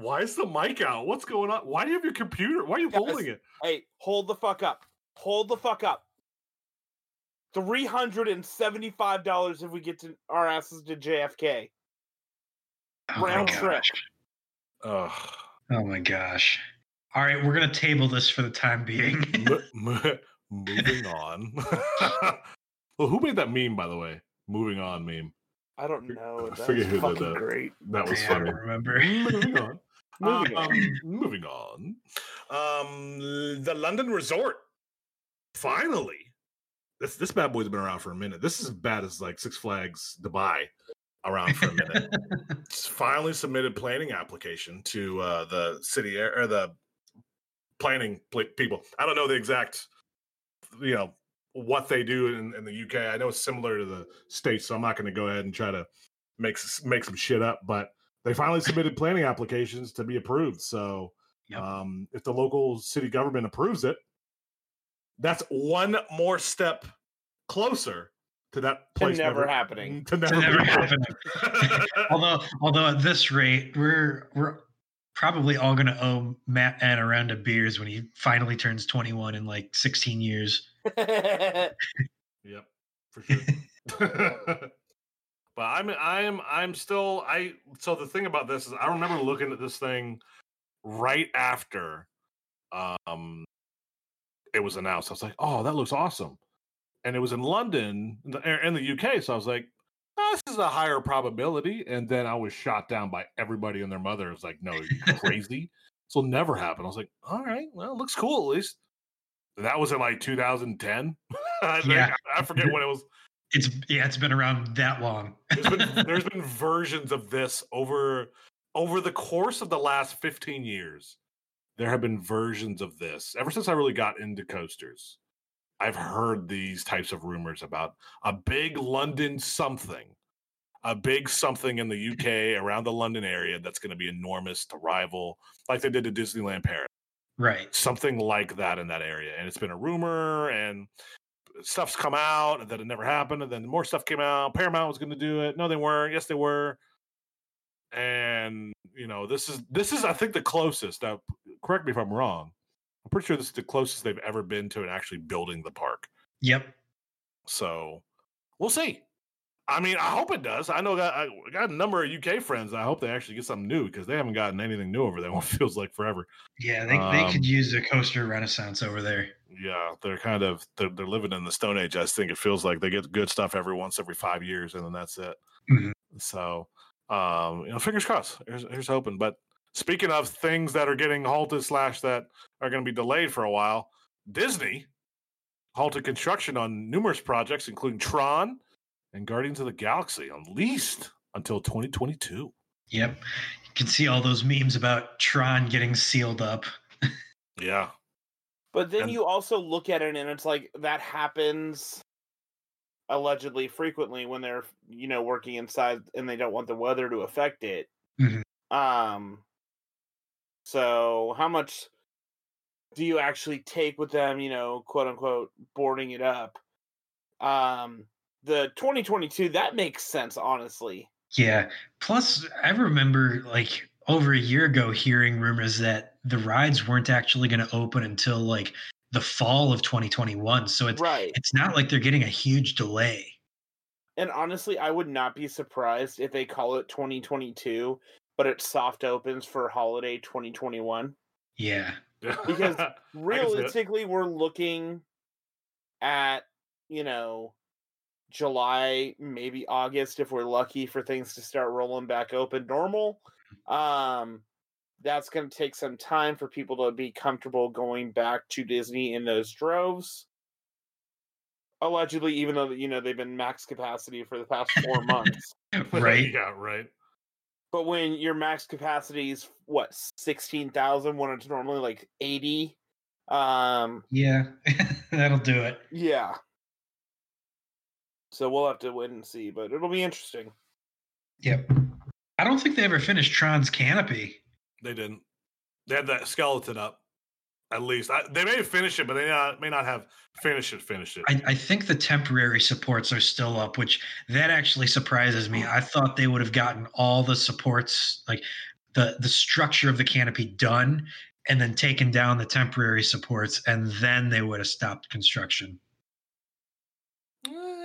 Why is the mic out? What's going on? Why do you have your computer? Why are you Guys, holding it? Hey, hold the fuck up. Hold the fuck up. Three hundred and seventy-five dollars if we get to our asses to JFK. Oh my Round trip. Ugh. Oh my gosh. All right, we're gonna table this for the time being. Mo- mo- moving on. well, who made that meme, by the way? Moving on meme. I don't know. I forget who did that. great. That was I funny. don't remember. moving on. Moving um, on. moving on. Um, the London Resort. Finally, this this bad boy's been around for a minute. This is as bad as like Six Flags Dubai around for a minute. It's finally submitted planning application to uh, the city air or the planning pl- people. I don't know the exact, you know, what they do in, in the UK. I know it's similar to the states, so I'm not going to go ahead and try to make make some shit up. But they finally submitted planning applications to be approved. So Yep. um, if the local city government approves it, that's one more step closer to that To place never happening. To never, To never happening. although although at this rate, we're we're probably all gonna owe Matt and a round of beers when he finally turns 21 in like 16 years. Yep, for sure. but I'm I'm I'm still I so the thing about this is I remember looking at this thing right after um it was announced. I was like, "Oh, that looks awesome." And it was in London in the, in the UK, so I was like, oh, "This is a higher probability." And then I was shot down by everybody and their mother. It was like, "No, you're crazy. this will never happen." I was like, "All right, well, it looks cool at least." That was in like 2010. I. Yeah. I forget when it was It's yeah, it's been around that long. there's been there's been versions of this over over the course of the last 15 years there have been versions of this ever since i really got into coasters i've heard these types of rumors about a big london something a big something in the uk around the london area that's going to be enormous to rival like they did to disneyland paris right. something like that in that area. And it's been a rumor and stuff's come out and that it never happened. And then more stuff came out. Paramount was going to do it. No, they weren't. Yes, they were. And you know, this is this is I think the closest. Now, correct me if I'm wrong. I'm pretty sure this is the closest they've ever been to it actually building the park. Yep. So we'll see. I mean, I hope it does. I know that I got a number of UK friends. I hope they actually get something new because they haven't gotten anything new over there. It feels like forever. Yeah, they, they Um, could use a coaster renaissance over there. Yeah, they're kind of they're, they're living in the Stone Age. I think it feels like they get good stuff every once every five years, and then that's it. Mhm. So, um, you know, fingers crossed. Here's, here's hoping. But speaking of things that are getting halted slash that are going to be delayed for a while, Disney halted construction on numerous projects, including Tron and Guardians of the Galaxy, at least until 2022. Yep. You can see all those memes about Tron getting sealed up. Yeah, But then And- you also look at it and it's like that happens allegedly frequently when they're you know working inside and they don't want the weather to affect it. Mhm. Um so how much do you actually take with them, you know, quote unquote boarding it up? Um the 2022 that makes sense honestly. Yeah. Plus, I remember like over a year ago hearing rumors that the rides weren't actually going to open until like the fall of 2021. So it's right. it's not like they're getting a huge delay. And honestly, I would not be surprised if they call it 2022, but it soft opens for holiday 2021. Yeah. Because I can see it. Realistically, we're looking at, you know, July, maybe August if we're lucky for things to start rolling back open normal. Um that's going to take some time for people to be comfortable going back to Disney in those droves. Allegedly, even though you know they've been max capacity for the past four months. Right. yeah, right. But when your max capacity is what sixteen thousand when it's normally like eighty, um, Yeah. That'll do it. yeah. So we'll have to wait and see, but it'll be interesting. Yep. I don't think they ever finished Tron's canopy. They didn't. They had that skeleton up. At least I, they may have finished it, but they not, may not have finished it. Finished it. I, I think the temporary supports are still up, which that actually surprises me. I thought they would have gotten all the supports, like the the structure of the canopy done, and then taken down the temporary supports, and then they would have stopped construction. Eh,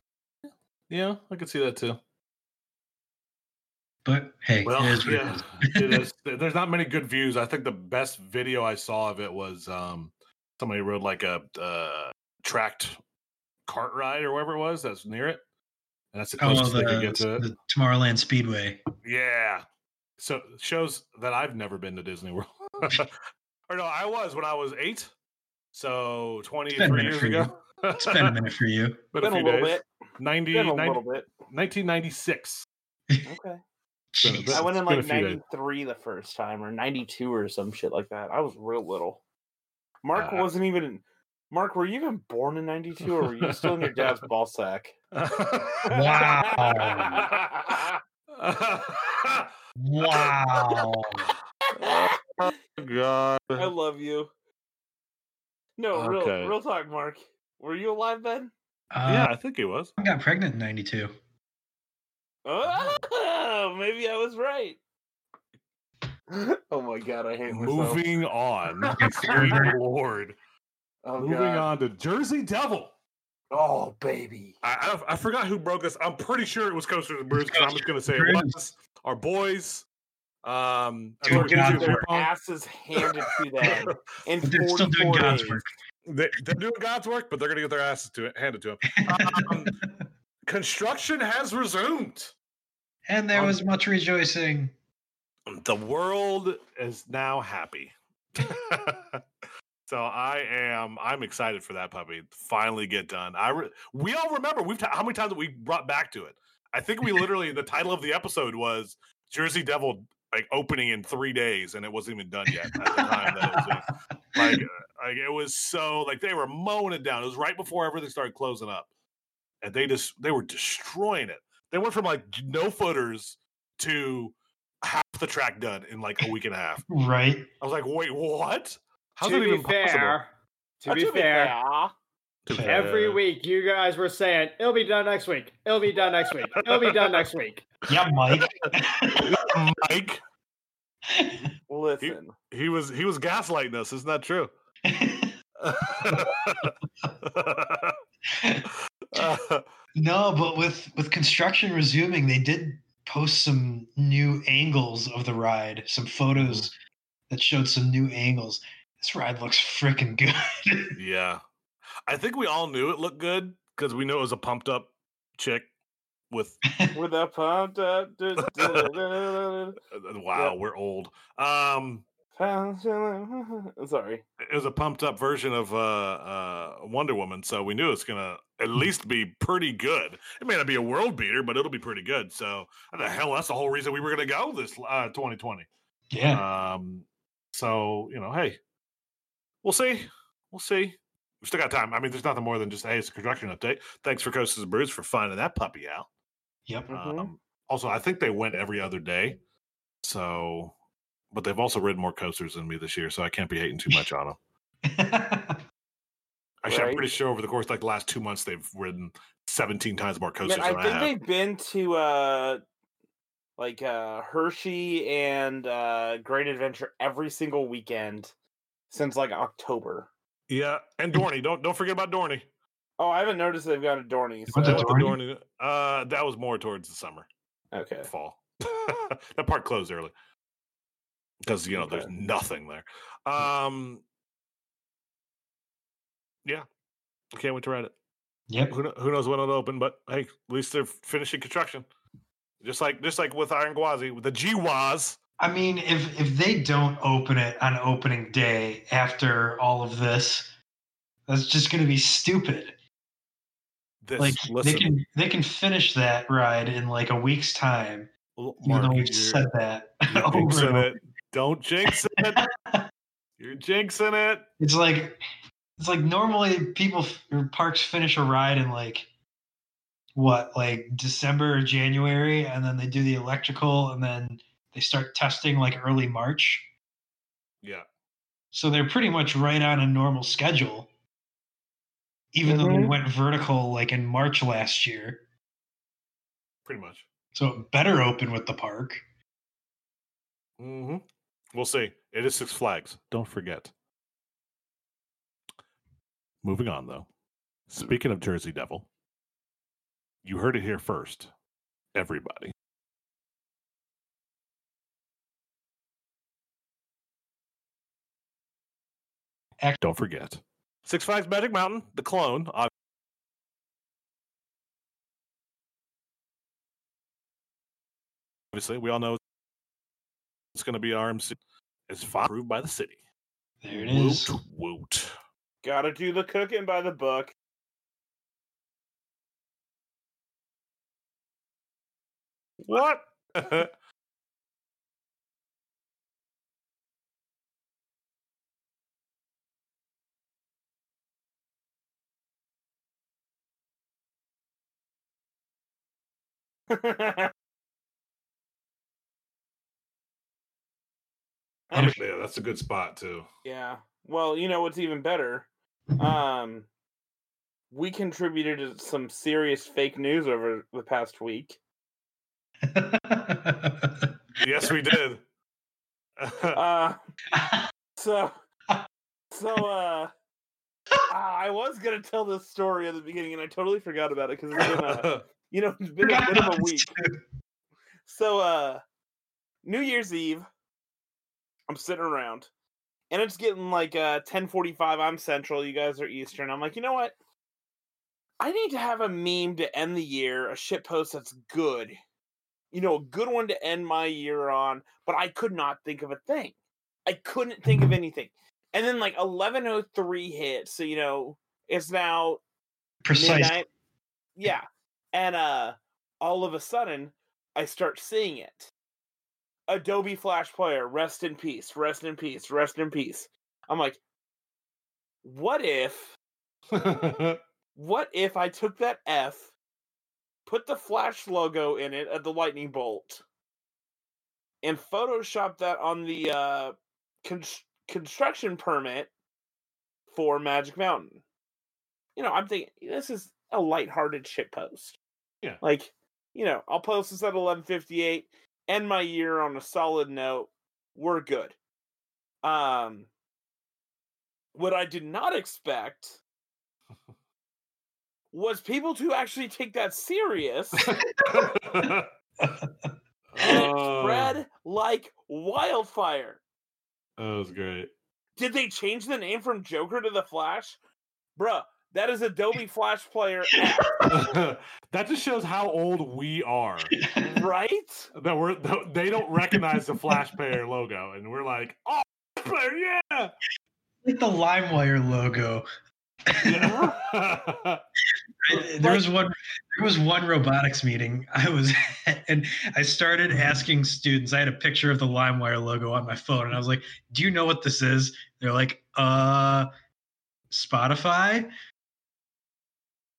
yeah, I could see that too. But hey, Well, it is yeah, is. it is. There's not many good views. I think the best video I saw of it was um, somebody rode like a uh, tracked cart ride or whatever it was that's near it, and that's the Oh, closest the, they could get to it. the Tomorrowland Speedway. Yeah. So shows that I've never been to Disney World. or no, I was when I was eight. So been 23 years ago. It's been a minute for you. Been Been a few little days. bit. 90, Been a 90 little bit. 1996. Okay. Been Jeez. I went in it's been a like few days. 93 the first time or 92 or some shit like that. I was real little. Mark Uh, wasn't even. Mark, were you even born in 92 or were you still in your dad's ball sack? Wow. God. I love you. No, real, real talk, Mark. Were you alive then? Uh, yeah, I think he was. I got pregnant in '92. Oh, maybe I was right. Oh my god, I hate myself. Moving on. Very, Sweet Lord. Oh Moving god. on to Jersey Devil. Oh baby. I, I I forgot who broke us. I'm pretty sure it was Coasters and Brews because I'm just going to say it was our boys. Um, I Doing we God's did Their ping pong. asses handed to them in they're still 44 doing God's days. work. They, they're doing God's work, but they're going to get their asses to it, handed to them. Um, construction has resumed. And there Um, was much rejoicing. The world is now happy. so I am. I'm excited for that puppy to finally get done. I re- we all remember we've ta- how many times have we brought back to it. I think we literally the title of the episode was Jersey Devil like opening in three days, and it wasn't even done yet at the time that it was. like uh, like it was so like they were mowing it down. It was right before everything started closing up, and they just they were destroying it. They went from like no footers to half the track done in like a week and a half. Right. I was like, wait, what? How's to that be even possible? fair, to Uh, be fair, To be every week you guys were saying it'll be done next week. It'll be done next week. It'll be done next week. Yeah, Mike. Mike, Listen. he was he was gaslighting us. Isn't that true? No, but with with construction resuming, they did post some new angles of the ride, some photos that showed some new angles. This ride looks freaking good. yeah, I think we all knew it looked good because we knew it was a pumped up chick with. With a pumped up. Wow, we're old. Um, du- Sorry. it was a pumped up version of uh, uh, Wonder Woman, so we knew it's gonna at least be pretty good. It may not be a world beater, but it'll be pretty good. So the hell, that's the whole reason we were gonna go this uh, 2020. yeah. Um, so you know, hey, we'll see, we'll see. We've still got time. I mean, there's nothing more than just hey, it's a construction update. Thanks for Coasters and Brews for finding that puppy out. Yep. Mhm. Um, also, I think they went every other day, so. But they've also ridden more coasters than me this year, so I can't be hating too much on them. Actually, I'm pretty sure over the course of like the last two months, they've ridden 17 times more coasters Man, I than I, think have. they've been to uh like uh Hershey and uh Great Adventure every single weekend since like October. Yeah, and Dorney. Don't don't forget about Dorney. Oh, I haven't noticed they've gone to Dorney. What's I that, So, to Dorney? Dorney. Uh, that was more towards the summer, okay. fall. that part closed early because you know there's nothing there. Um, yeah, I can't wait to ride it. yep. Who, who knows when it'll open? But hey, at least they're finishing construction. Just like just like with Iron Gwazi, with the GWAS. I mean, if if they don't open it on opening day after all of this, that's just going to be stupid. This like listen, they can they can finish that ride in like a week's time. L- Even though we've said that over and over. it. Don't jinx it. You're jinxing it. It's like it's like normally people f- or parks finish a ride in like what like December or January, and then they do the electrical, and then they start testing like early March. Yeah. So they're pretty much right on a normal schedule, even though they Mhm. went vertical like in March last year. Pretty much. So it better open with the park. hmm We'll see. It is Six Flags. Don't forget. Moving on, though. Speaking of Jersey Devil, you heard it here first. Everybody. Don't forget. Six Flags Magic Mountain, the clone. ob- Obviously, we all know it's going to be RMC. It's fi- approved by the city. There it is. Woot woot. Gotta do the cooking by the book. What? Yeah, that's a good spot too. yeah. Well, you know what's even better? Um we contributed to some serious fake news over the past week. Yes, we did. Uh, so, so, uh, ah, I was gonna tell this story at the beginning, and I totally forgot about it because it's been a, you know, it's been a bit of a week. So, uh, New Year's Eve, I'm sitting around, and it's getting like uh 10:45. I'm Central, you guys are Eastern. I'm like, you know what? I need to have a meme to end the year, a shit post that's good. You know, a good one to end my year on, but I could not think of a thing. I couldn't think of anything. And then like 11:03 hit, so you know, it's now Precise. midnight. Yeah. And uh all of a sudden I start seeing it. Adobe Flash Player, rest in peace, rest in peace, rest in peace. I'm like, what if what if I took that F, put the Flash logo in it at the lightning bolt, and Photoshop that on the uh con- construction permit for Magic Mountain? You know, I'm thinking this is a lighthearted shit post. Yeah. Like, you know, I'll post this at 11:58, end my year on a solid note. We're good. Um, what I did not expect was people to actually take that serious and Oh, spread like wildfire. That was great. Did they change the name from Joker to the Flash? Bruh, that is Adobe Flash Player, that just shows how old we are. right? That we're that they don't recognize the Flash Player logo, and we're like, "Oh, Player, yeah!" like the LimeWire logo. yeah. There was one there was one robotics meeting i was at, and i started asking students i had a picture of the limewire logo on my phone and i was like do you know what this is they're like uh spotify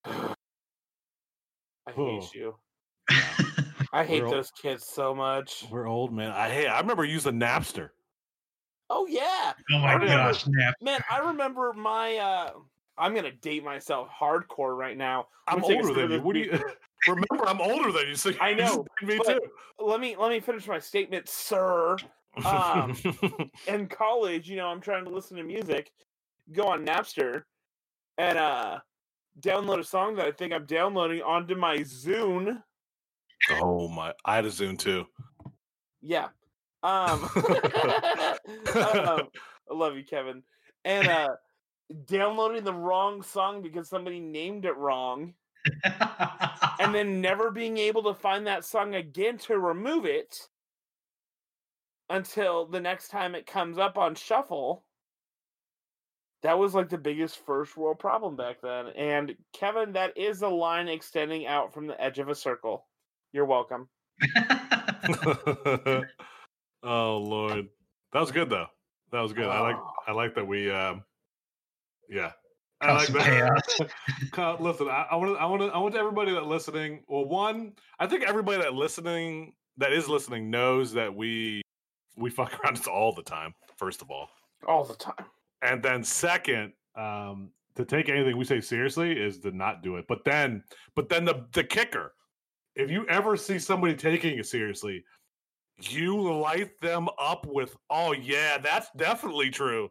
I Oh. hate you. I hate We're all- those kids so much. we're old, man. I hey, I remember using Napster. Oh yeah, oh my remember- gosh nap man. I remember my. uh I'm gonna date myself hardcore right now. I'm Let me take a older than you. What do you remember? I'm older than you. So I know, me too. Let me let me finish my statement, sir. um, in college, you know, I'm trying to listen to music, go on Napster, and uh download a song that I think I'm downloading onto my Zune. oh my! I had a Zune too. Yeah. Um, um, I love you, Kevin. And uh downloading the wrong song because somebody named it wrong, and then never being able to find that song again to remove it until the next time it comes up on shuffle. That was like the biggest first world problem back then. And Kevin, that is a line extending out from the edge of a circle. You're welcome. oh Lord, that was good though. That was good. I like. Oh. I like that we. um Yeah, I like that. Co- Listen, I want to. I want to. I want everybody that listening. Well, one, I think everybody that listening that is listening knows that we we fuck around this all the time. First of all, All the time. And then second, um, to take anything we say seriously is to not do it. But then, but then the the kicker, if you ever see somebody taking it seriously, you light them up with, "Oh yeah, that's definitely true."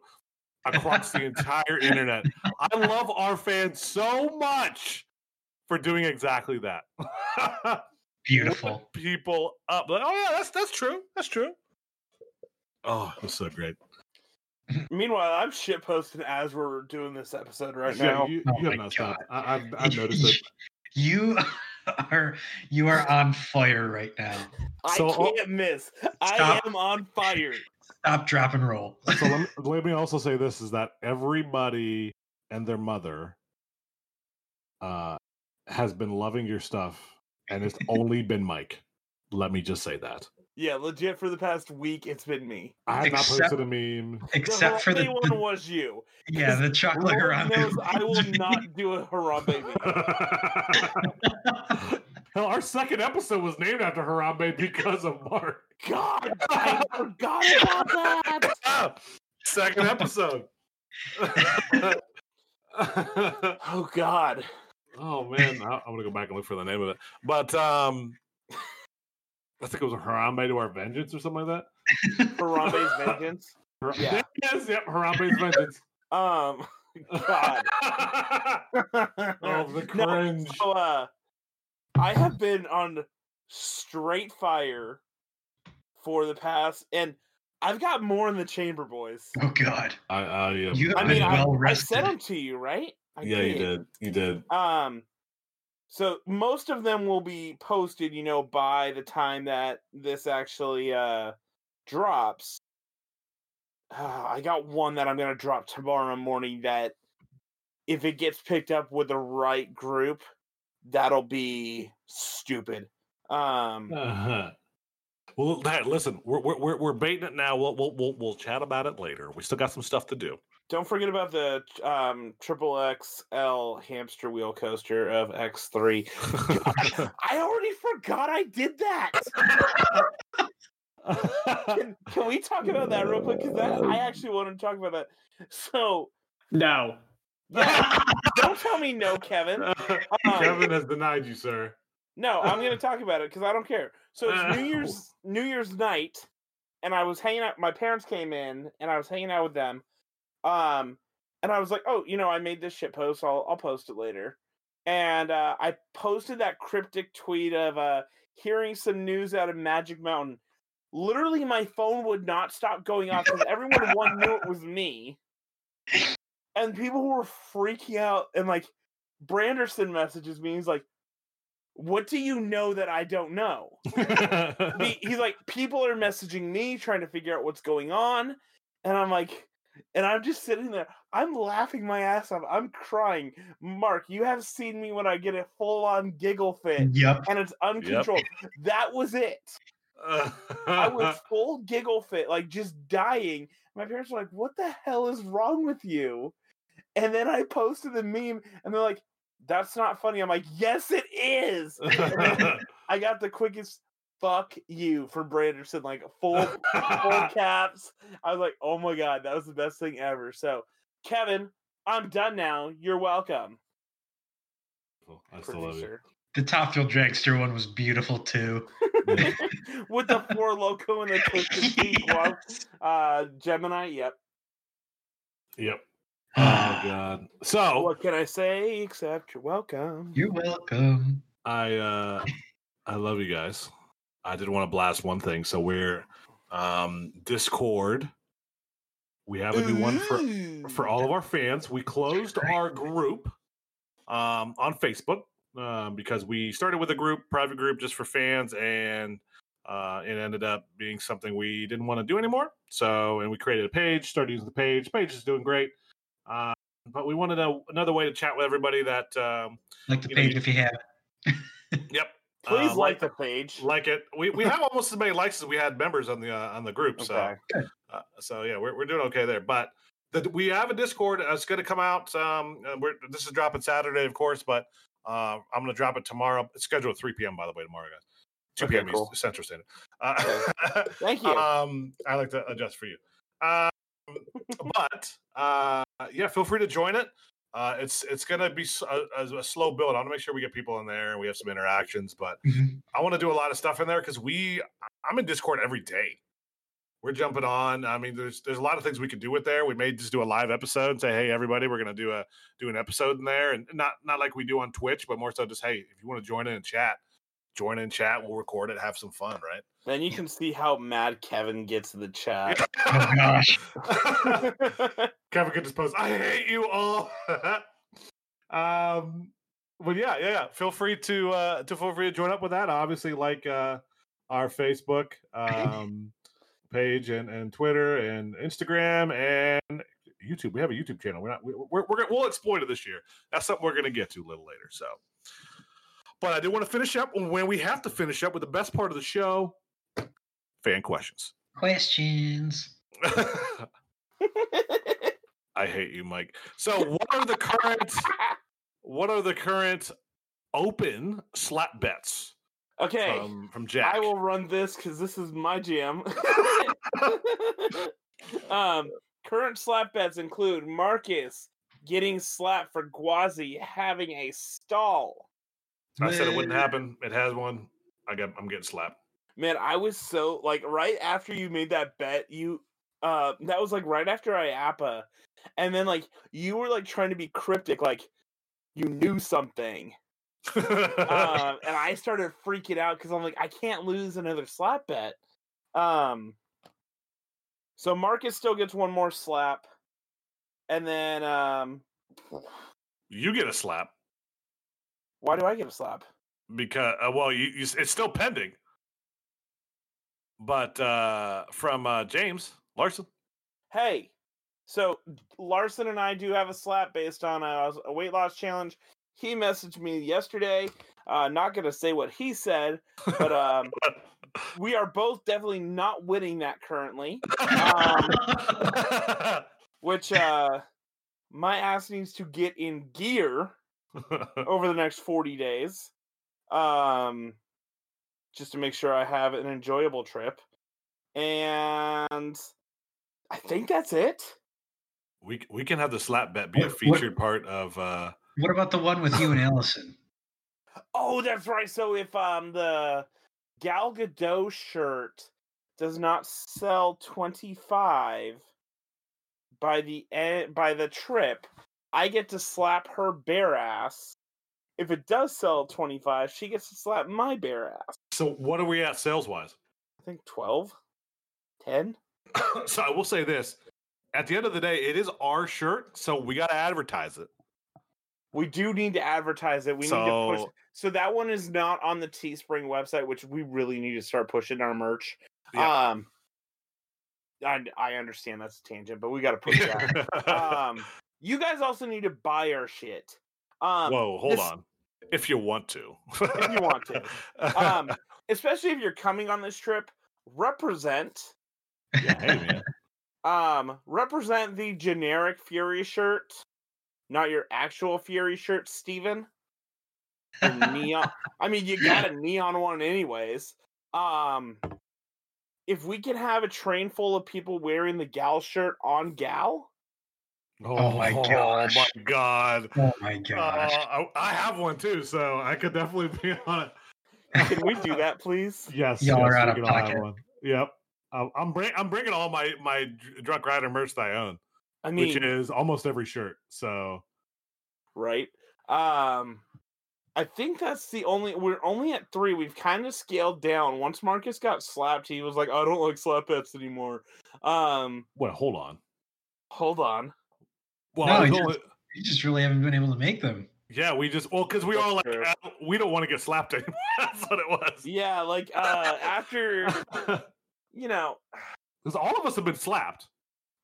Across the entire internet, I love our fans so much for doing exactly that. beautiful people up, like, "Oh yeah, that's that's true. That's true." Oh, it was so great. Meanwhile, I'm shit posting as we're doing this episode right Yeah, now. you, Oh you have not stopped. I, I've, I've noticed it. you are you are on fire right now So, I oh- can't miss. I Stop. am on fire. stop drop and roll so let me, let me also say this is that everybody and their mother uh has been loving your stuff and it's only been mike let me just say that Yeah, legit for the past week, it's been me. i have Except- not posted a meme except for the, only the- one was you. yeah the chocolate Lord Harambe I will not do a Harambe me. hell our second episode was named after harambe because of mark God, I forgot about that. second episode Oh God. oh man, I, I'm gonna go back and look for the name of it. But um, I think it was a Harambe to our vengeance or something like that. Harambe's vengeance. that. Yeah. Yes, yep, Harambe's vengeance. Um. God. oh, the No, cringe. so, uh, I have been on straight fire for the past, and I've got more in the chamber, boys. Oh God, I, I, yeah, you have I been mean, I, well I rested. sent them to you, right? I yeah, you did. You did. Um, so most of them will be posted, you know, by the time that this actually uh drops. Uh, I got one that I'm gonna drop tomorrow morning. That if it gets picked up with the right group, that'll be stupid. Um, Uh-huh. Well, Dad, listen, we're, we're we're we're baiting it now. We'll, we'll we'll we'll chat about it later. We still got some stuff to do. Don't forget about the um triple XL hamster wheel coaster of X3. I already forgot I did that. can, can we talk about that real quick? Because I actually want to talk about that. So, No. yeah, don't tell me no, Kevin. Um, Kevin has denied you, sir. No, I'm going to talk about it because I don't care. So it's New. Year's New Year's night, and I was hanging out. My parents came in, and I was hanging out with them. Um, and I was like, oh, you know, I made this shit post. I'll I'll post it later. And uh, I posted that cryptic tweet of uh, hearing some news out of Magic Mountain. Literally, my phone would not stop going off because everyone one knew it was me, and people were freaking out. And like, Branderson messages me. He's like, "What do you know that I don't know?" he, he's like, people are messaging me trying to figure out what's going on, and I'm like, and I'm just sitting there. I'm laughing my ass off. I'm crying. Mark, you have seen me when I get a full on giggle fit, Yep. and it's uncontrolled. That was it. I was full giggle fit, like just dying. My parents were like, "What the hell is wrong with you?" And then I posted the meme, and they're like, "That's not funny." I'm like, "Yes, it is." I got the quickest fuck you for Branderson, like full full caps. I was like, oh my god, that was the best thing ever. So, Kevin, I'm done now. You're welcome. I still love you. The Top Fuel Dragster one was beautiful too. With the Four Loko and the twisted pink glove. Uh Gemini, yep. Yep. Oh god. So What can I say except you're welcome? You're welcome. I uh I love you guys. I did want to blast one thing. So we're um Discord. We have a new one for for all of our fans. We closed our group um on Facebook um because we started with a group, private group just for fans and uh, it ended up being something we didn't want to do anymore. So, and we created a page, started using the page. Page is doing great. Uh, but we wanted a, another way to chat with everybody that, um, Like the You know, page if you have. yep, Please uh, like the page. like it. We, we have almost as many likes as we had members on the uh, on the group. So uh, so yeah, we're, we're doing okay there. But the, we have a Discord. Uh, it's going to come out. Um, uh, we're, this is dropping Saturday, of course, but uh, I'm going to drop it tomorrow. It's scheduled at 3 p.m. by the way tomorrow, guys. 2 Okay, p.m. cool. Central Standard. Uh, Thank you. um, I like to adjust for you. Um, but uh, yeah, feel free to join it. Uh, it's it's gonna be a slow build. I want to make sure we get people in there and we have some interactions. But Mhm. I want to do a lot of stuff in there because we I'm in Discord every day. We're jumping on. I mean, there's there's a lot of things we could do with there. We may just do a live episode and say, hey, everybody, we're gonna do a do an episode in there, and not not like we do on Twitch, but more so just hey, if you want to join in and chat, join in chat. We'll record it, have some fun, right? Then you can see how mad Kevin gets in the chat. Oh gosh. Kevin could just post, I hate you all. um, but yeah, yeah, yeah. Feel free to uh to feel free to join up with that. Obviously, like uh our Facebook um page and, and Twitter and Instagram and YouTube. We have a YouTube channel. We're not we, we're, we're gonna- we'll exploit it this year. That's something we're gonna get to a little later. So but I did want to finish up when we have to finish up with the best part of the show fan questions. Questions. I hate you, Mike. So, what are the current? What are the current open slap bets okay. from from Jack? I will run this because this is my jam. um, current slap bets include Marcus getting slapped for Gwazi having a stall. I said it wouldn't happen. It has one. I got. I'm getting slapped. Man, I was so like right after you made that bet, you uh that was like right after IAAPA. And then like you were like trying to be cryptic, like you knew something. um, and I started freaking out because I'm like, I can't lose another slap bet. Um, so Marcus still gets one more slap, and then um, you get a slap why do I get a slap? because uh, well, you, you it's still pending. But uh from uh James Larson. Hey, so Larson and I do have a slap based on a, a weight loss challenge. He messaged me yesterday. Uh, not gonna say what he said, but um, we are both definitely not winning that currently. Um, which uh my ass needs to get in gear over the next 40 days um just to make sure i have an enjoyable trip and i think that's it we we can have the slap bet be a What- what- featured part of uh What about the one with you and Allison? oh that's right so if um the gal gadot shirt does not sell 25 by the end by the trip i get to slap her bare ass if it does sell 25 she gets to slap my bare ass so what are we at sales wise? i think 12 10 so I will say this. At the end of the day, it is our shirt, so we gotta advertise it. we do need to advertise it we need to push So- so that one is not on the teespring website which we really need to start pushing our merch Yeah. um I, I understand that's a tangent but we got to push that um you guys also need to buy our shit um Whoa, hold this- on. If you want to. If you want to. um especially if you're coming on this trip represent yeah, hey man. um represent the generic fury shirt not your actual fury shirt steven neon i mean you got a neon one anyways um if we can have a train full of people wearing the gal shirt on gal Oh my gosh. Oh my god. oh my Uh. I, I have one too, so I could definitely be on it. can we do that please Yes, Y'all yes, are out of can all have pocket. one. Yep. I'm I'm, bring, I'm bringing all my my Dr- drunk rider merch that I own, i mean which is almost every shirt. So right? Um, I think that's the only. We're only at three. We've kind of scaled down. Once Marcus got slapped, he was like, "I don't like slap bets anymore." Um, well, hold on. hold on. Well, No, I was he You just really haven't been able to make them. yeah, we just well because we That's all like true. "Ah, we don't want to get slapped anymore. That's what it was. Yeah, like uh, after you know, Because all of us have been slapped.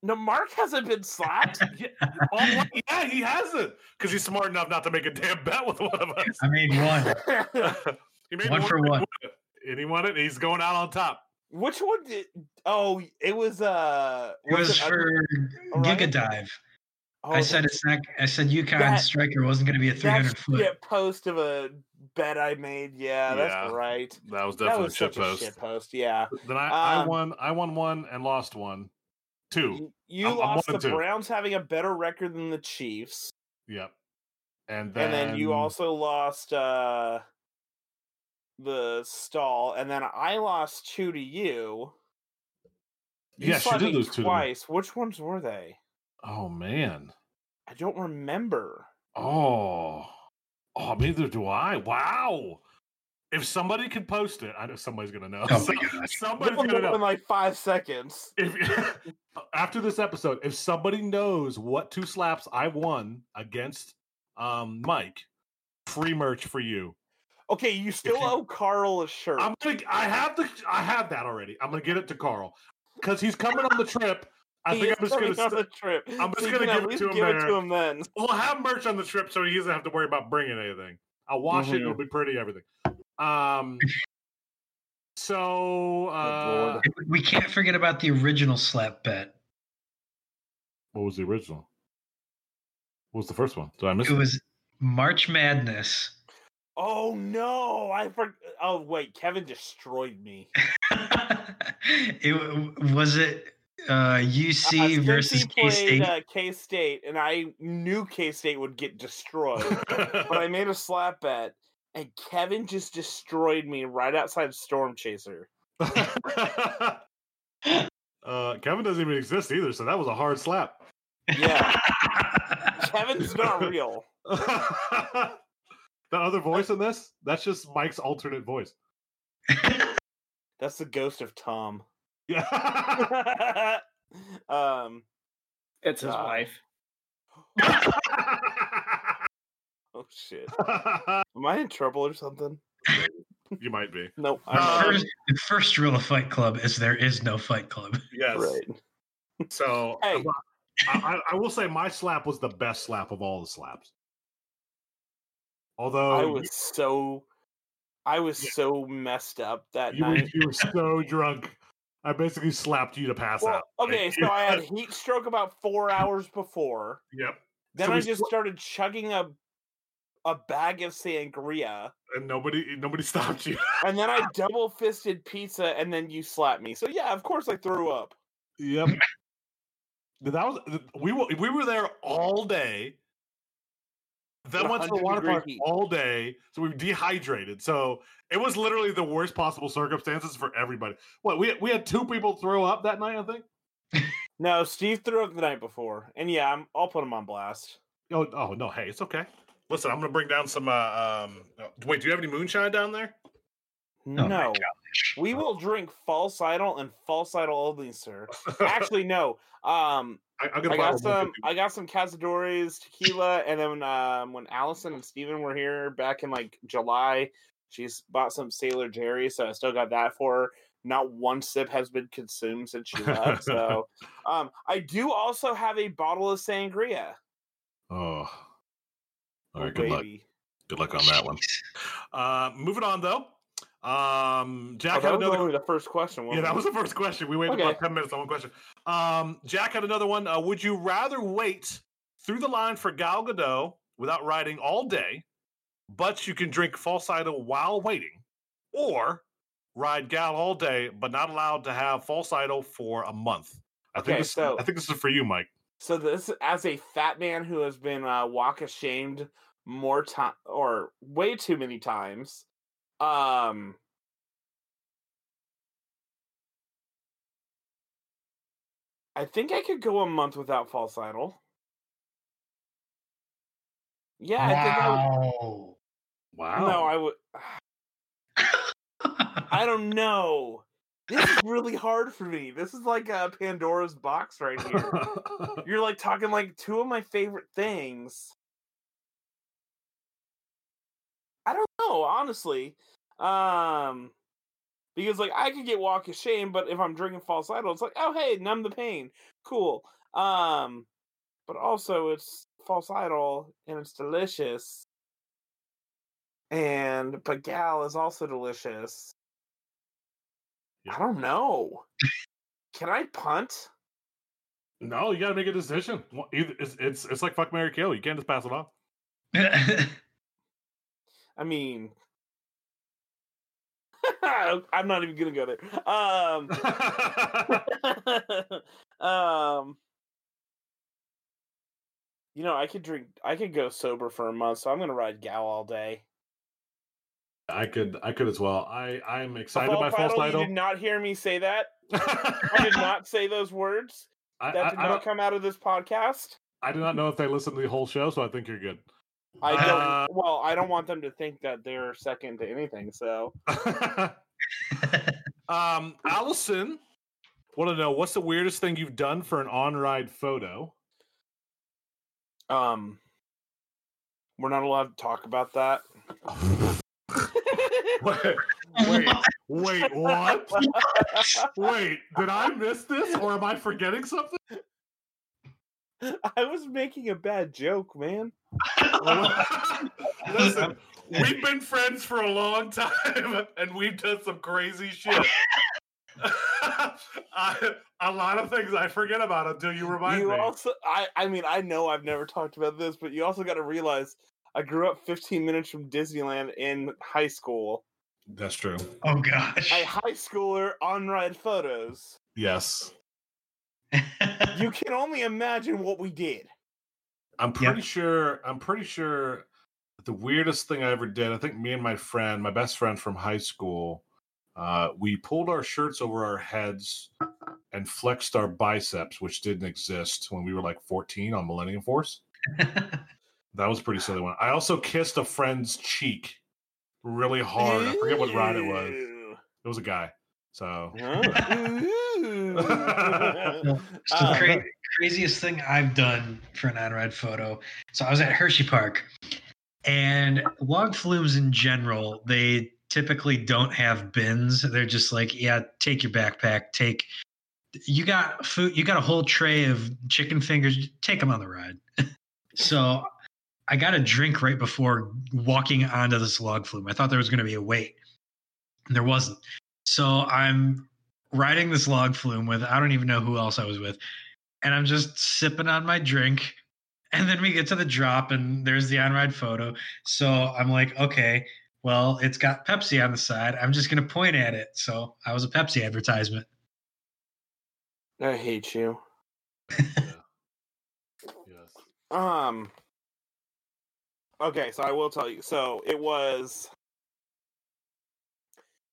no, Mark hasn't been slapped. Yeah, all- yeah he hasn't because he's smart enough not to make a damn bet with one of us. I made one. he made One for and he one. won. And he won it. And he's going out on top. Which one did? Oh, it was uh. It was it for Orion? Giga Dive. Oh, I said that's- it's not. I said Yukon That- Striker wasn't going to be a 300 that foot. shit post of a bet I made. Yeah, that's Yeah. right. That was That definitely was a shit such a post. shit post. Yeah. Then I, I Um, won. I won one and lost one. Two. You- You I'm- I'm lost the. Browns having a better record than the Chiefs, Yep. And then, and then you also lost uh the stall, and then I lost two to you. You Yes, you did me lose two twice. Which ones were they? Oh man. I don't remember. Oh. Oh, neither do I. Wow. If somebody could post it, I know somebody's gonna know. Oh So- Somebody's gonna know know. in like five seconds. if after this episode, if somebody knows what two slaps I won against um Mike, free merch for you. Okay, you still you- owe Carl a shirt. I'm gonna I have the I have that already. I'm gonna get it to Carl because he's coming on the trip. I He think I'm just gonna. coming on St- the trip. I'm just so gonna give it to him give it to him then. we'll have merch on the trip, so he doesn't have to worry about bringing anything. I'll wash it; it'll Mhm. be pretty. Everything. Um. So, uh, We can't forget about the original slap bet. what was the original? What was the first one? Did I miss It it? was March Madness. Oh no! I forgot. Oh wait, Kevin destroyed me. it was it Uh, UC versus K State. Uh, K State, and I knew K State would get destroyed, but I made a slap bet, and Kevin just destroyed me right outside Storm Chaser. uh, Kevin doesn't even exist either, so that was a hard slap. Yeah, Kevin's not real. that other voice in this, that's just Mike's alternate voice. That's the ghost of Tom. Yeah. um, It's his Uh, wife. oh shit. Am I in trouble or something? you might be. Nope. I'm Uh, first, the first rule of Fight Club is there is no Fight Club. Yes. right. So Hey. I, I, I will say my slap was the best slap of all the slaps. Although I was so I was Yeah. so messed up that you, were, night. you were so drunk, I basically slapped you to pass Well, out. okay, so I had heat stroke about four hours before. Yep. Then So I just sw- started chugging a a bag of sangria, And nobody nobody stopped you. and then I double fisted pizza, and then you slapped me. So yeah, of course I threw up. Yep. that was we were we were there all day. Then went to the water park heat. all day, so we were dehydrated. So it was literally the worst possible circumstances for everybody. What we we had two people throw up that night, I think. No, Steve threw up the night before, and yeah, I'm, I'll put him on blast. Oh, oh no, hey, it's okay. Listen, I'm gonna bring down some. Uh, um, oh, wait, do you have any moonshine down there? Oh my no, gosh. we will drink false idol and false idol only, sir. Actually, no. Um, I, I'll get a I got some. I got some Cazadores tequila, and then um, when Allison and Steven were here back in like July, she's bought some Sailor Jerry, so I still got that for her. Not one sip has been consumed since she left. so, um, I do also have a bottle of sangria. Oh, all right. Oh, right. Good luck. Good luck on that one. Uh, moving on though. Um, Oh, Jack that had was another. only the first question. Yeah, that was the first question. We waited Okay. about 10 minutes on one question. Um, Jack had another one. Uh, would you rather wait through the line for Gal Gadot without riding all day, but you can drink false idol while waiting, or ride Gal all day, but not allowed to have false idol for a month? I think Okay, this, so- I think this is for you, Mike. So this, as a fat man who has been uh, walk ashamed more time or way too many times, um, I think I could go a month without false idol. Yeah, I think I would. wow. Wow. No, I would. I don't know. This is really hard for me. This is like a Pandora's box right here. You're like talking like two of my favorite things. I don't know, honestly. Um because like I could get walk of shame, but if I'm drinking false idol, it's like, oh hey, numb the pain. Cool. Um but also it's false idol and it's delicious. And but gal is also delicious. Yeah. I don't know. Can I punt? no, you got to make a decision. It's, it's it's like fuck Mary Kill. You can't just pass it off. I mean, I'm not even gonna go there. Um, um, you know, I could drink. I could go sober for a month, so I'm gonna ride gal all day. I could I could as well. I I'm excited by false idol. You did not hear me say that. I did not say those words. I, That did I not don't, come out of this podcast. I do not know if they listen to the whole show, so I think you're good. I don't. Uh, well, I don't want them to think that they're second to anything. So, um, Allison, want to know what's the weirdest thing you've done for an on-ride photo? um, we're not allowed to talk about that. wait, wait, wait, what? Wait, did I miss this, or am I forgetting something? I was making a bad joke, man. Listen, we've been friends for a long time, and we've done some crazy shit. I, a lot of things I forget about until you remind you me. also, I, I mean, I know I've never talked about this, but you also got to realize I grew up 15 minutes from Disneyland in high school. That's true. oh gosh. A high schooler on ride photos. Yes. you can only imagine what we did. I'm pretty sure. I'm pretty sure. The weirdest thing I ever did. I think me and my friend, my best friend from high school, uh, we pulled our shirts over our heads and flexed our biceps, which didn't exist when we were like 14 on Millennium Force. That was a pretty silly one. I also kissed a friend's cheek really hard. I forget what ride it was. It was a guy. So Ooh. So the Uh, cra- craziest thing I've done for an on-ride photo. So I was at Hershey Park, and log flumes in general, they typically don't have bins. They're just like, yeah, take your backpack, take. You got food. You got a whole tray of chicken fingers. Take them on the ride. so I got a drink right before walking onto this log flume. I thought there was going to be a wait, and there wasn't. So I'm riding this log flume with I don't even know who else I was with, and I'm just sipping on my drink. And then we get to the drop, and there's the on ride photo. So I'm like, okay, well, it's got Pepsi on the side. I'm just gonna point at it. So I was a Pepsi advertisement. I hate you. yes. Um. Okay, so I will tell you. So it was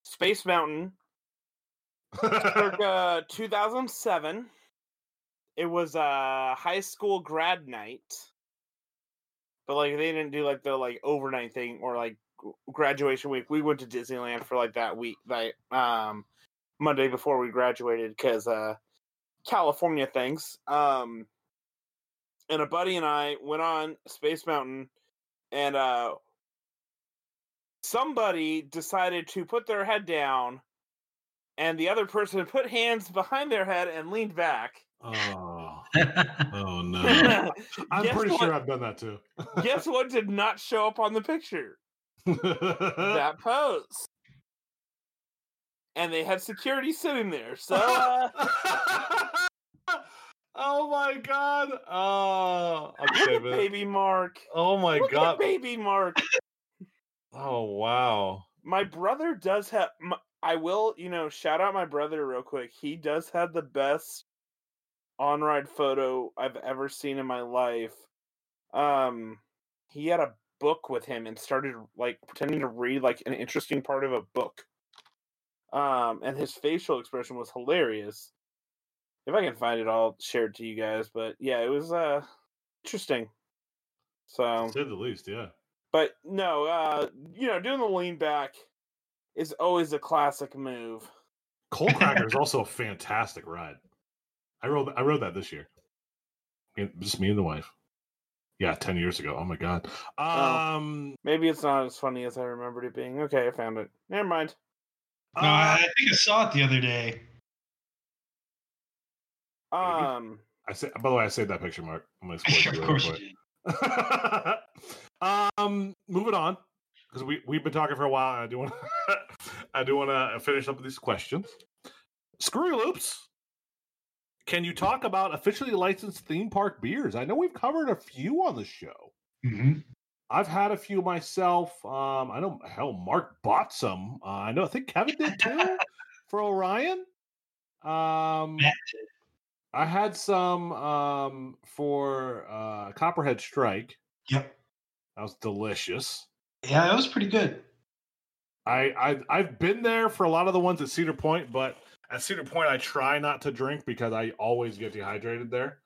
Space Mountain, circa 2007. It was a high school grad night, but like they didn't do like the like overnight thing or like graduation week. We went to Disneyland for like that week, like um Monday before we graduated, because uh California things. Um and a buddy and I went on Space Mountain, and uh, somebody decided to put their head down, and the other person put hands behind their head and leaned back. Oh, oh no. I'm Guess pretty what- sure I've done that too. Guess what did not show up on the picture? that pose. And they had security sitting there. So uh, oh my god. Oh, I'm look at baby Mark. Oh my Look god. at baby Mark. Oh wow. my brother does have m I will you know shout out my brother real quick he does have the best on ride photo i've ever seen in my life um he had a book with him and started like pretending to read like an interesting part of a book um and his facial expression was hilarious if i can find it i'll share it to you guys but yeah it was uh interesting so To say the least, yeah. but no, uh, you know, doing the lean back is always a classic move. Coal Cracker is also a fantastic ride. I rode I rode that this year. Me- Just me and the wife. Yeah, ten years ago. Oh my god. Oh. Um Maybe it's not as funny as I remembered it being. Okay, I found it. Never mind. no, uh, I I think I saw it the other day. Um, I say by the way, I saved that picture, Mark. I'm gonna spoil it of course you quick. did. um, moving on because we we've been talking for a while. And I do want I do want to finish up with these questions. Screwy loops. Can you talk about officially licensed theme park beers? I know we've covered a few on the show. Mhm. I've had a few myself. Um, I know hell, Mark bought some. Uh, I know. I think Kevin did too for Orion. Um, I had some um for uh Copperhead Strike. Yep. That was delicious. Yeah, that was pretty good. I, I I've been there for a lot of the ones at Cedar Point, but at Cedar Point I try not to drink because I always get dehydrated there.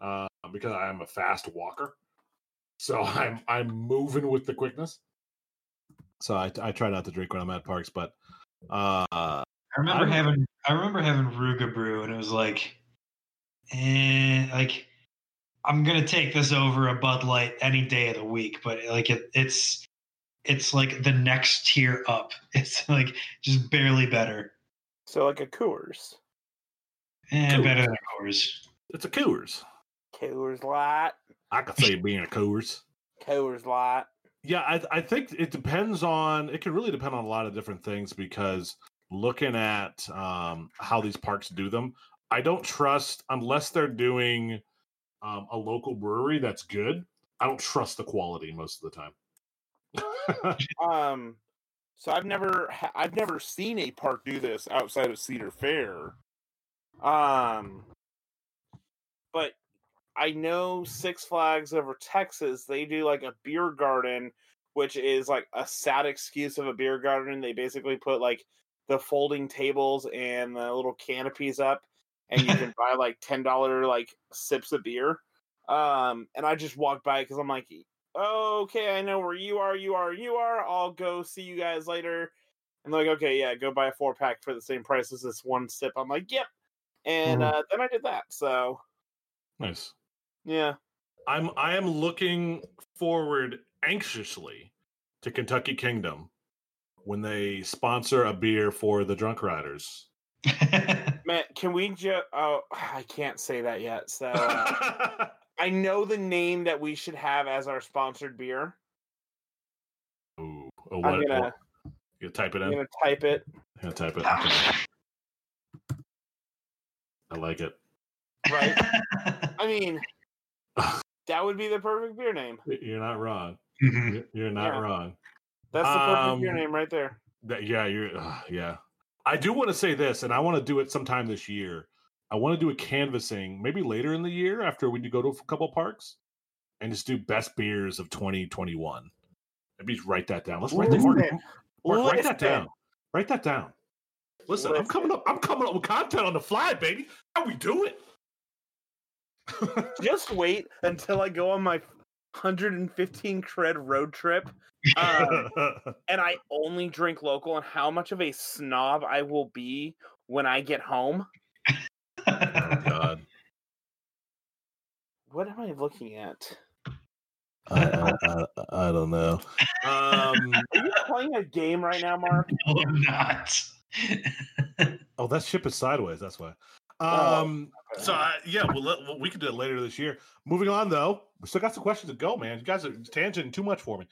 Uh, because I am a fast walker, so I'm I'm moving with the quickness. So I I try not to drink when I'm at parks, but uh I remember I'm- having I remember having Ruga Brew, and it was like, eh, like I'm gonna take this over a Bud Light any day of the week, but like it, it's it's like the next tier up. It's like just barely better, so like a Coors, and Cool. better than Coors. it's a Coors. Coors Light, I could say being a Coors. Coors Light. Yeah, I I think it depends on it can really depend on a lot of different things because looking at um how these parks do them, I don't trust unless they're doing um a local brewery that's good. I don't trust the quality most of the time. Um, so I've never I've never seen a park do this outside of Cedar Fair. Um, but I know Six Flags over Texas, they do like a beer garden, which is like a sad excuse of a beer garden. They basically put like the folding tables and the little canopies up, and you can buy like ten dollar like sips of beer. Um, and I just walked by because I'm like, okay, I know where you are, you are, you are. I'll go see you guys later. And they're like, okay, yeah, go buy a four pack for the same price as this one sip. I'm like, yep. And Mhm. uh, then I did that. So Nice. yeah, I'm I am looking forward anxiously to Kentucky Kingdom when they sponsor a beer for the drunk riders. man, can we just? Oh, I can't say that yet. So uh, I know the name that we should have as our sponsored beer. Ooh, oh, what, I'm gonna, what- you type it I'm in. gonna type it. Yeah, type it. Okay. I like it. Right. I mean, that would be the perfect beer name. You're not wrong. Mhm. You're- You're not Yeah. wrong. That's the perfect beer Um, name right there. That yeah, you're uh, yeah. I do want to say this, and I want to do it sometime this year. I want to do a canvassing, maybe later in the year after we do go to a couple parks, and just do best beers of 2021. Maybe just write that down. Let's write that. Mark, Mark, write that down. Write that down. Listen, I'm coming up. I'm coming up with content on the fly, baby. How we do it? Just wait until I go on my 115 cred road trip, um, and I only drink local, and how much of a snob I will be when I get home. Oh God. What am I looking at? I, I, I, I don't know. Um, Are you playing a game right now, Mark? no, I'm not. oh, that ship is sideways. That's why. Oh, Um, so I, yeah, well, let, well, we can do it later this year. Moving on, though, we still got some questions to go, man. You guys are tangenting too much for me.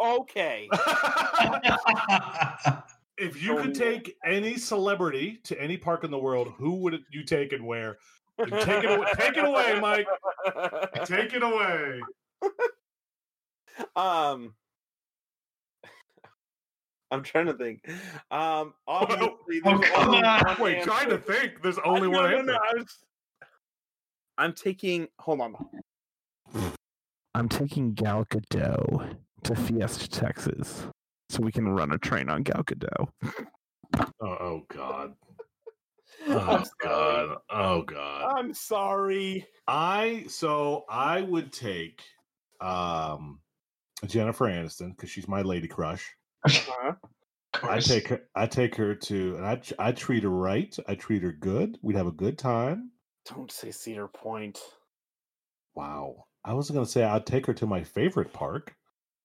Okay. if you could Oh. take any celebrity to any park in the world, who would you take and where? Take it away, take it away, Mike. Take it away. Um, I'm trying to think. Um, obviously, Oh, there's come on. one Wait, trying to think. There's only no, one no, answer. no, I was, I'm taking. Hold on. I'm taking Gal Gadot to Fiesta, Texas, so we can run a train on Gal Gadot. Oh, oh God. I'm Oh sorry. God. Oh God. I'm sorry. I so I would take um Jennifer Aniston because she's my lady crush. Uh-huh. I take her. I take her to, and I I treat her right. I treat her good. We'd have a good time. Don't say Cedar Point. Wow. I was gonna say I'd take her to my favorite park,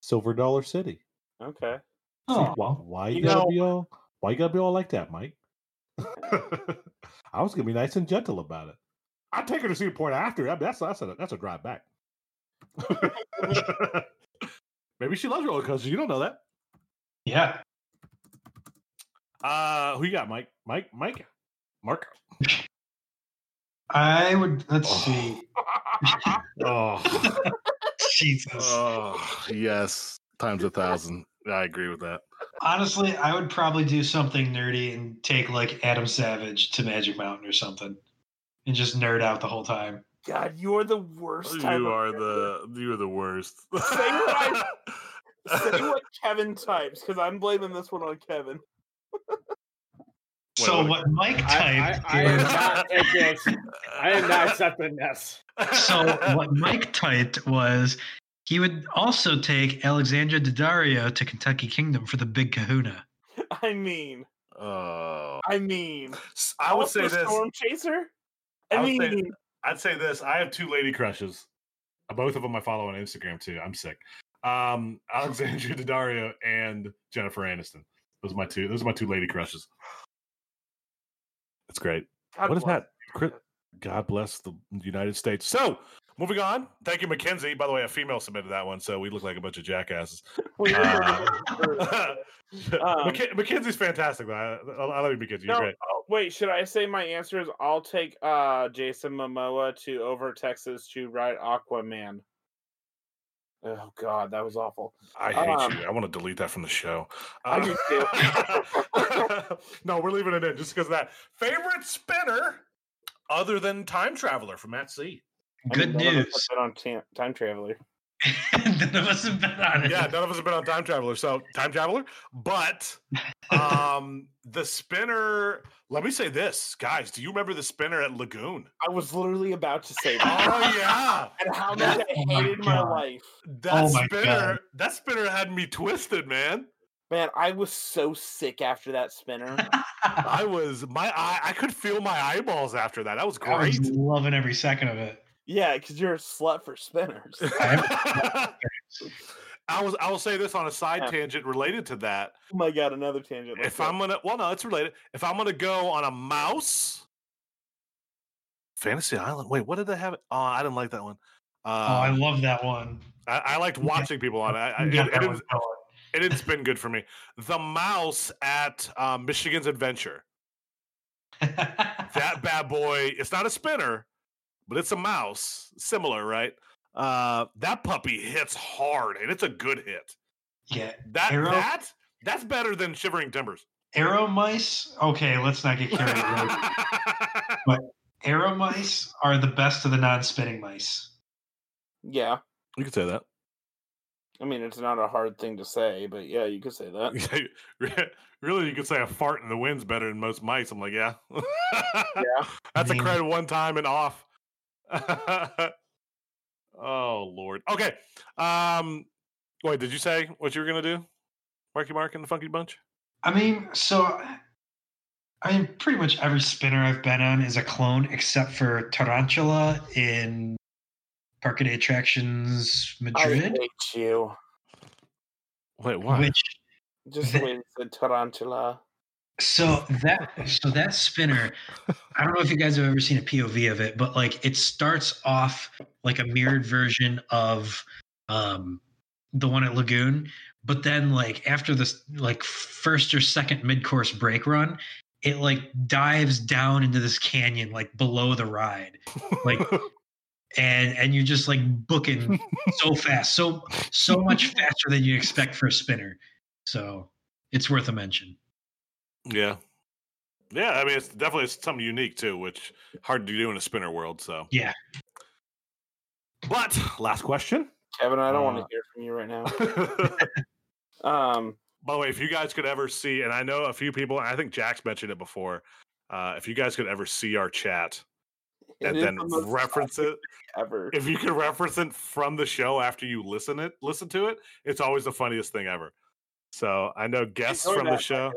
Silver Dollar City. Okay. Oh, Why, why you, You gotta know- be all? Why you gotta be all like that, Mike? I was gonna be nice and gentle about it. I'd take her to see Cedar Point after. I mean, that's that's a that's a drive back. Maybe she loves roller coasters. You don't know that. yeah. Uh, who you got, Mike? Mike, Mike, Mark. I would. Let's Oh. see. Oh, Jesus. oh, yes, times a thousand. I agree with that. Honestly, I would probably do something nerdy and take like Adam Savage to Magic Mountain or something, and just nerd out the whole time. God, you're the worst. type You of are person. the you are the worst. Say what I- Say what Kevin types, because I'm blaming this one on Kevin. so wait. what Mike I, typed. I, I am not taking- I am not accepting this. so what Mike typed was he would also take Alexandra Daddario to Kentucky Kingdom for the Big Kahuna. I mean, Oh, I mean, I would say this. Storm Chaser. I, I would say- mean, I'd say this. I have two lady crushes. Uh, Both of them I follow on Instagram too. I'm sick. Um, Alexandria Daddario and Jennifer Aniston. Those are my two. Those are my two lady crushes. That's great. God what is bless. that? God bless the United States. So, moving on. Thank you, Mackenzie. By the way, a female submitted that one, so we look like a bunch of jackasses. Uh, Um, Mac- Mackenzie's fantastic. Though. I, I, I love you, Mackenzie. You're no, great. oh, wait. Should I say my answer is I'll take uh Jason Momoa to over Texas to ride Aquaman. Oh God, that was awful. I hate um, you. I want to delete that from the show. I do too. no, we're leaving it in just because of that. Favorite spinner other than Time Traveler from Matt C. I Good mean, none of us news. have been on Tam- time traveler. None of us have been on it. yeah, none of us have been on Time Traveler, so Time Traveler. But um the spinner. Let me say this, guys. Do you remember the spinner at Lagoon? I was literally about to say that. Oh yeah, and how much I Oh my hated my life. that Oh spinner. God. That spinner had me twisted, man. Man, I was so sick after that spinner. I was my eye. I could feel my eyeballs after that. That was great. I was great. loving every second of it. Yeah, because you're a slut for spinners. I was. I will say this on a side Yeah. tangent related to that. Oh my god, another tangent. Let's if go. I'm gonna, well, no, it's related. If I'm gonna go on a mouse, Fantasy Island. Wait, what did they have? Oh, I didn't like that one. oh, I Uh, love that one. I, I liked watching people on it. I, I, You it, got it didn't, it didn't spin good for me. The mouse at um, Michigan's Adventure. That bad boy. It's not a spinner, but it's a mouse. Similar, right? Uh, that puppy hits hard, and it's a good hit. yeah. That Arrow- that that's better than Shivering Timbers. Arrow mice. Okay, let's not get carried away. But arrow mice are the best of the non-spinning mice. yeah, you could say that. I mean it's not a hard thing to say, but yeah, you could say that. really, you could say a fart in the wind's better than most mice. I'm like, yeah. Yeah. That's I a mean- credit one time and off. oh Lord. Okay. Um wait, did you say what you were gonna do? Marky Mark and the Funky Bunch? I mean, so I mean, pretty much every spinner I've been on is a clone, except for Tarantula in Parque de Attractions I Madrid, hate you. Wait, what? which Just the way you said tarantula. So that so that spinner, I don't know if you guys have ever seen a POV of it, but like it starts off like a mirrored version of um the one at Lagoon, but then like after this like first or second mid-course break run, it like dives down into this canyon like below the ride. Like and and you're just like booking so fast, so so much faster than you expect for a spinner. So it's worth a mention. Yeah. Yeah, I mean it's definitely something unique too, which hard to do in a spinner world, so Yeah. But last question. Kevin, I don't want Uh, to hear from you right now. Um. By the way, if you guys could ever see, and I know a few people, and I think Jack's mentioned it before, uh, if you guys could ever see our chat and then the reference it, ever. if you could reference it from the show after you listen it, listen to it, it's always the funniest thing ever. So I know guests Enjoy from the that, show.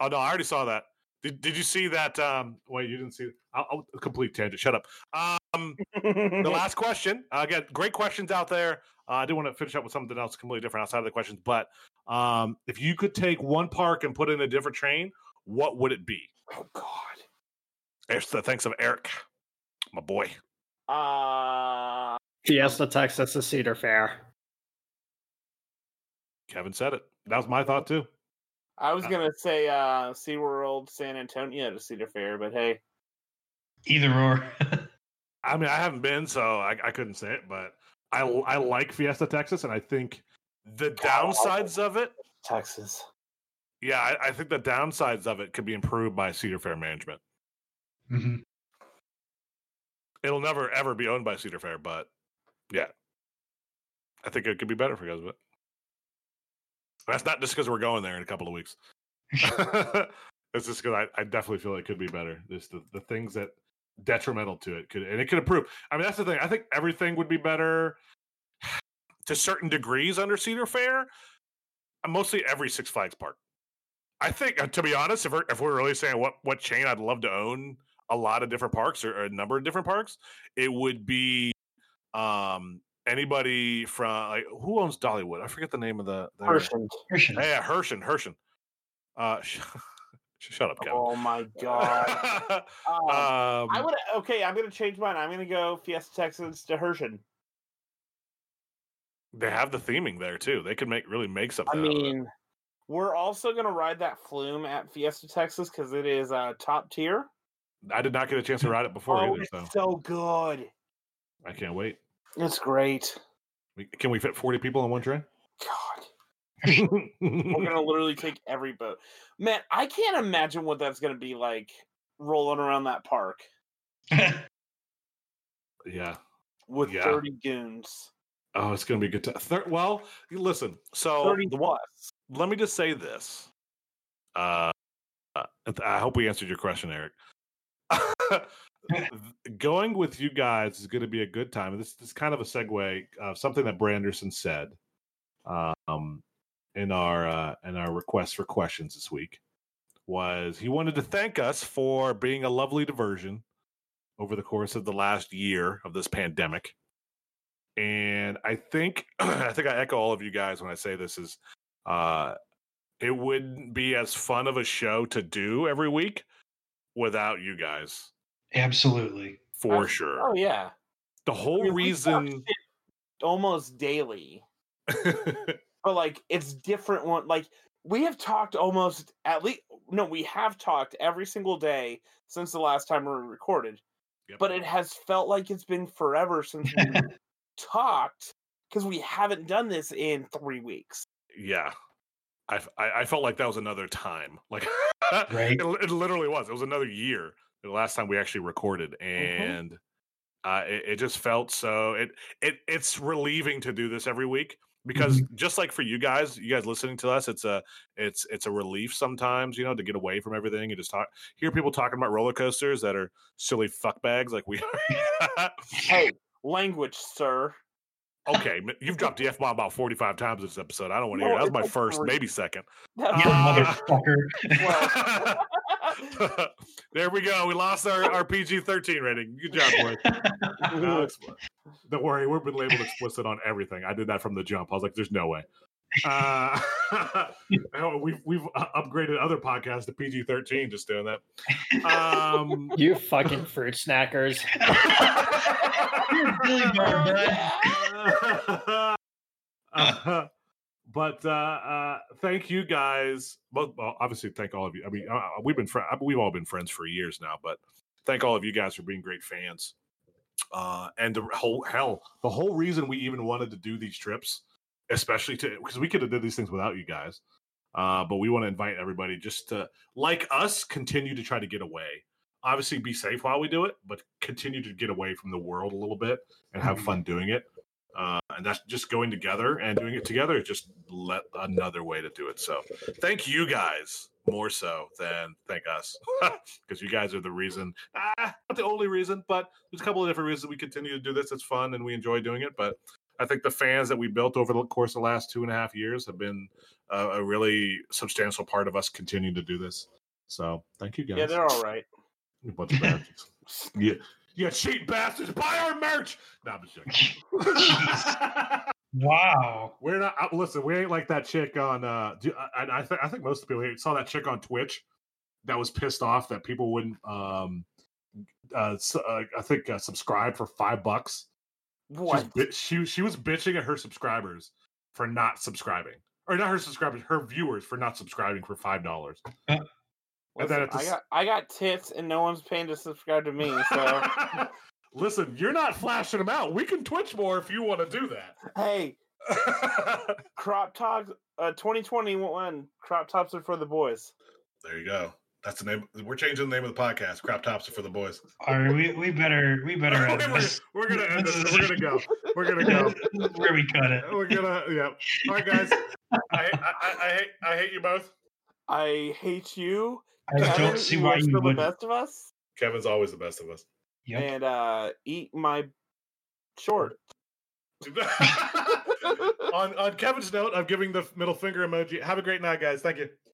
Oh no, I already saw that. Did, did you see that? Um, wait, you didn't see? I'll, I'll a complete tangent. Shut up. Um, the last question. Uh, again, great questions out there. Uh, I do want to finish up with something else completely different outside of the questions. But um, if you could take one park and put in a different train, what would it be? oh God. There's the thanks of Eric, my boy. Uh, Fiesta, Texas, the Cedar Fair. Kevin said it. That was my thought too. I was Uh, gonna say uh, SeaWorld San Antonio to Cedar Fair, but hey, Either or. I mean, I haven't been, so I, I couldn't say it, but I I like Fiesta Texas, and I think the downsides of it, Texas. yeah, I, I think the downsides of it could be improved by Cedar Fair management. hmm It'll never ever be owned by Cedar Fair, but yeah, I think it could be better for guys of it. That's not just because we're going there in a couple of weeks. it's just because I, I definitely feel it could be better. Just the, the things that detrimental to it could and it could improve. I mean, that's the thing. I think everything would be better to certain degrees under Cedar Fair. uh, Mostly every Six Flags park. I think, uh, to be honest, if we're, if we're really saying what what chain I'd love to own a lot of different parks or, or a number of different parks, it would be um anybody from like who owns Dollywood? I forget the name of the. their- Person. Christian. Yeah, Herschend, Herschend. Uh, sh- shut up, Kevin. Oh my God. Um, um, I would. Okay, I'm gonna change mine. I'm gonna go Fiesta Texas to Hershey. they have the theming there too. They could make really make I something. out of it. mean, we're also gonna ride that flume at Fiesta Texas because it is uh, top tier. I did not get a chance to ride it before oh, either, it's so so good. I can't wait. It's great. We- Can we fit forty people on one train? God, we're gonna literally take every boat. Man, I can't imagine what that's gonna be like rolling around that park. Yeah. with Yeah. 30 goons. Oh, it's gonna be a good. T- thir- well, listen. So 30 the one, plus. let me just say this. Uh, uh, I hope we answered your question, Eric. Going with you guys is going to be a good time. This, this is kind of a segue of something that Branderson said um, in our uh, in our request for questions this week. Was he wanted to thank us for being a lovely diversion over the course of the last year of this pandemic. And I think I think I echo all of you guys when I say this is uh it wouldn't be as fun of a show to do every week without you guys Absolutely. for Oh, sure. Oh yeah. The I whole mean, reason almost daily, but like it's different one. Like we have talked almost at least no, we have talked every single day since the last time we recorded. Yep. But it has felt like it's been forever since we talked because we haven't done this in three weeks. yeah. I I felt like that was another time. Like Right. it, it literally was. It was another year the last time we actually recorded, and uh, it, it just felt so. It it it's relieving to do this every week because just like for you guys, you guys listening to us, it's a it's it's a relief sometimes, you know, to get away from everything and just talk. Hear people talking about roller coasters that are silly fuck bags like we are. Hey, language, sir. okay, you've dropped the f bomb about forty five times this episode. I don't want to hear. That was my first, maybe second. Ah. motherfucker. well, there we go. We lost our, our PG 13 rating. Good job, boys. No, don't worry, we've been labeled explicit on everything. I did that from the jump. I was like, there's no way. Uh, we've we've uh, upgraded other podcasts to PG 13 just doing that. Um, You fucking fruit snackers. You're Billy Bob, bud. Uh, but uh, uh, thank you guys. Well, well, obviously, thank all of you. I mean, uh, we've been fri we've all been friends for years now, but thank all of you guys for being great fans. Uh, and the whole hell, the whole reason we even wanted to do these trips, especially to because we could have did these things without you guys. Uh, but we want to invite everybody just to, like us, continue to try to get away. Obviously, be safe while we do it, but continue to get away from the world a little bit and have Mhm. fun doing it. Uh, and that's just going together and doing it together is just let another way to do it. So, thank you guys more so than thank us because you guys are the reason. Ah, not the only reason, but there's a couple of different reasons we continue to do this. It's fun and we enjoy doing it. But I think the fans that we built over the course of the last two and a half years have been uh, a really substantial part of us continuing to do this. So, thank you guys. yeah, they're all right. You bunch of yeah, yeah, cheat bastards. Buy our merch. No, I'm just joking. Wow. We're not. Uh, listen, we ain't like that chick on. uh do, I, I, th- I think most people here saw that chick on Twitch that was pissed off that people wouldn't. um uh, s- uh I think uh, subscribe for five bucks. What? bi- she she was bitching at her subscribers for not subscribing, or not her subscribers, her viewers for not subscribing for five dollars. And then Listen, at the I s- got I got tits and no one's paying to subscribe to me. So Listen, you're not flashing them out. We can Twitch more if you want to do that. hey, crop tops. Uh, 2021 crop tops are for the boys. there you go. That's the name. We're changing the name of the podcast. Crop tops are for the boys. All right, we, we better we better end we're, this. we're gonna end this. We're gonna go. We're gonna go. Where we cut it. We're gonna. Yeah. All right, guys. I, I, I, I hate. I hate you both. I hate you. I Kevin, don't see why you still the would. best of us. Kevin's always the best of us. Yep. And uh, eat my short. on on Kevin's note, I'm giving the middle finger emoji. Have a great night, guys. Thank you.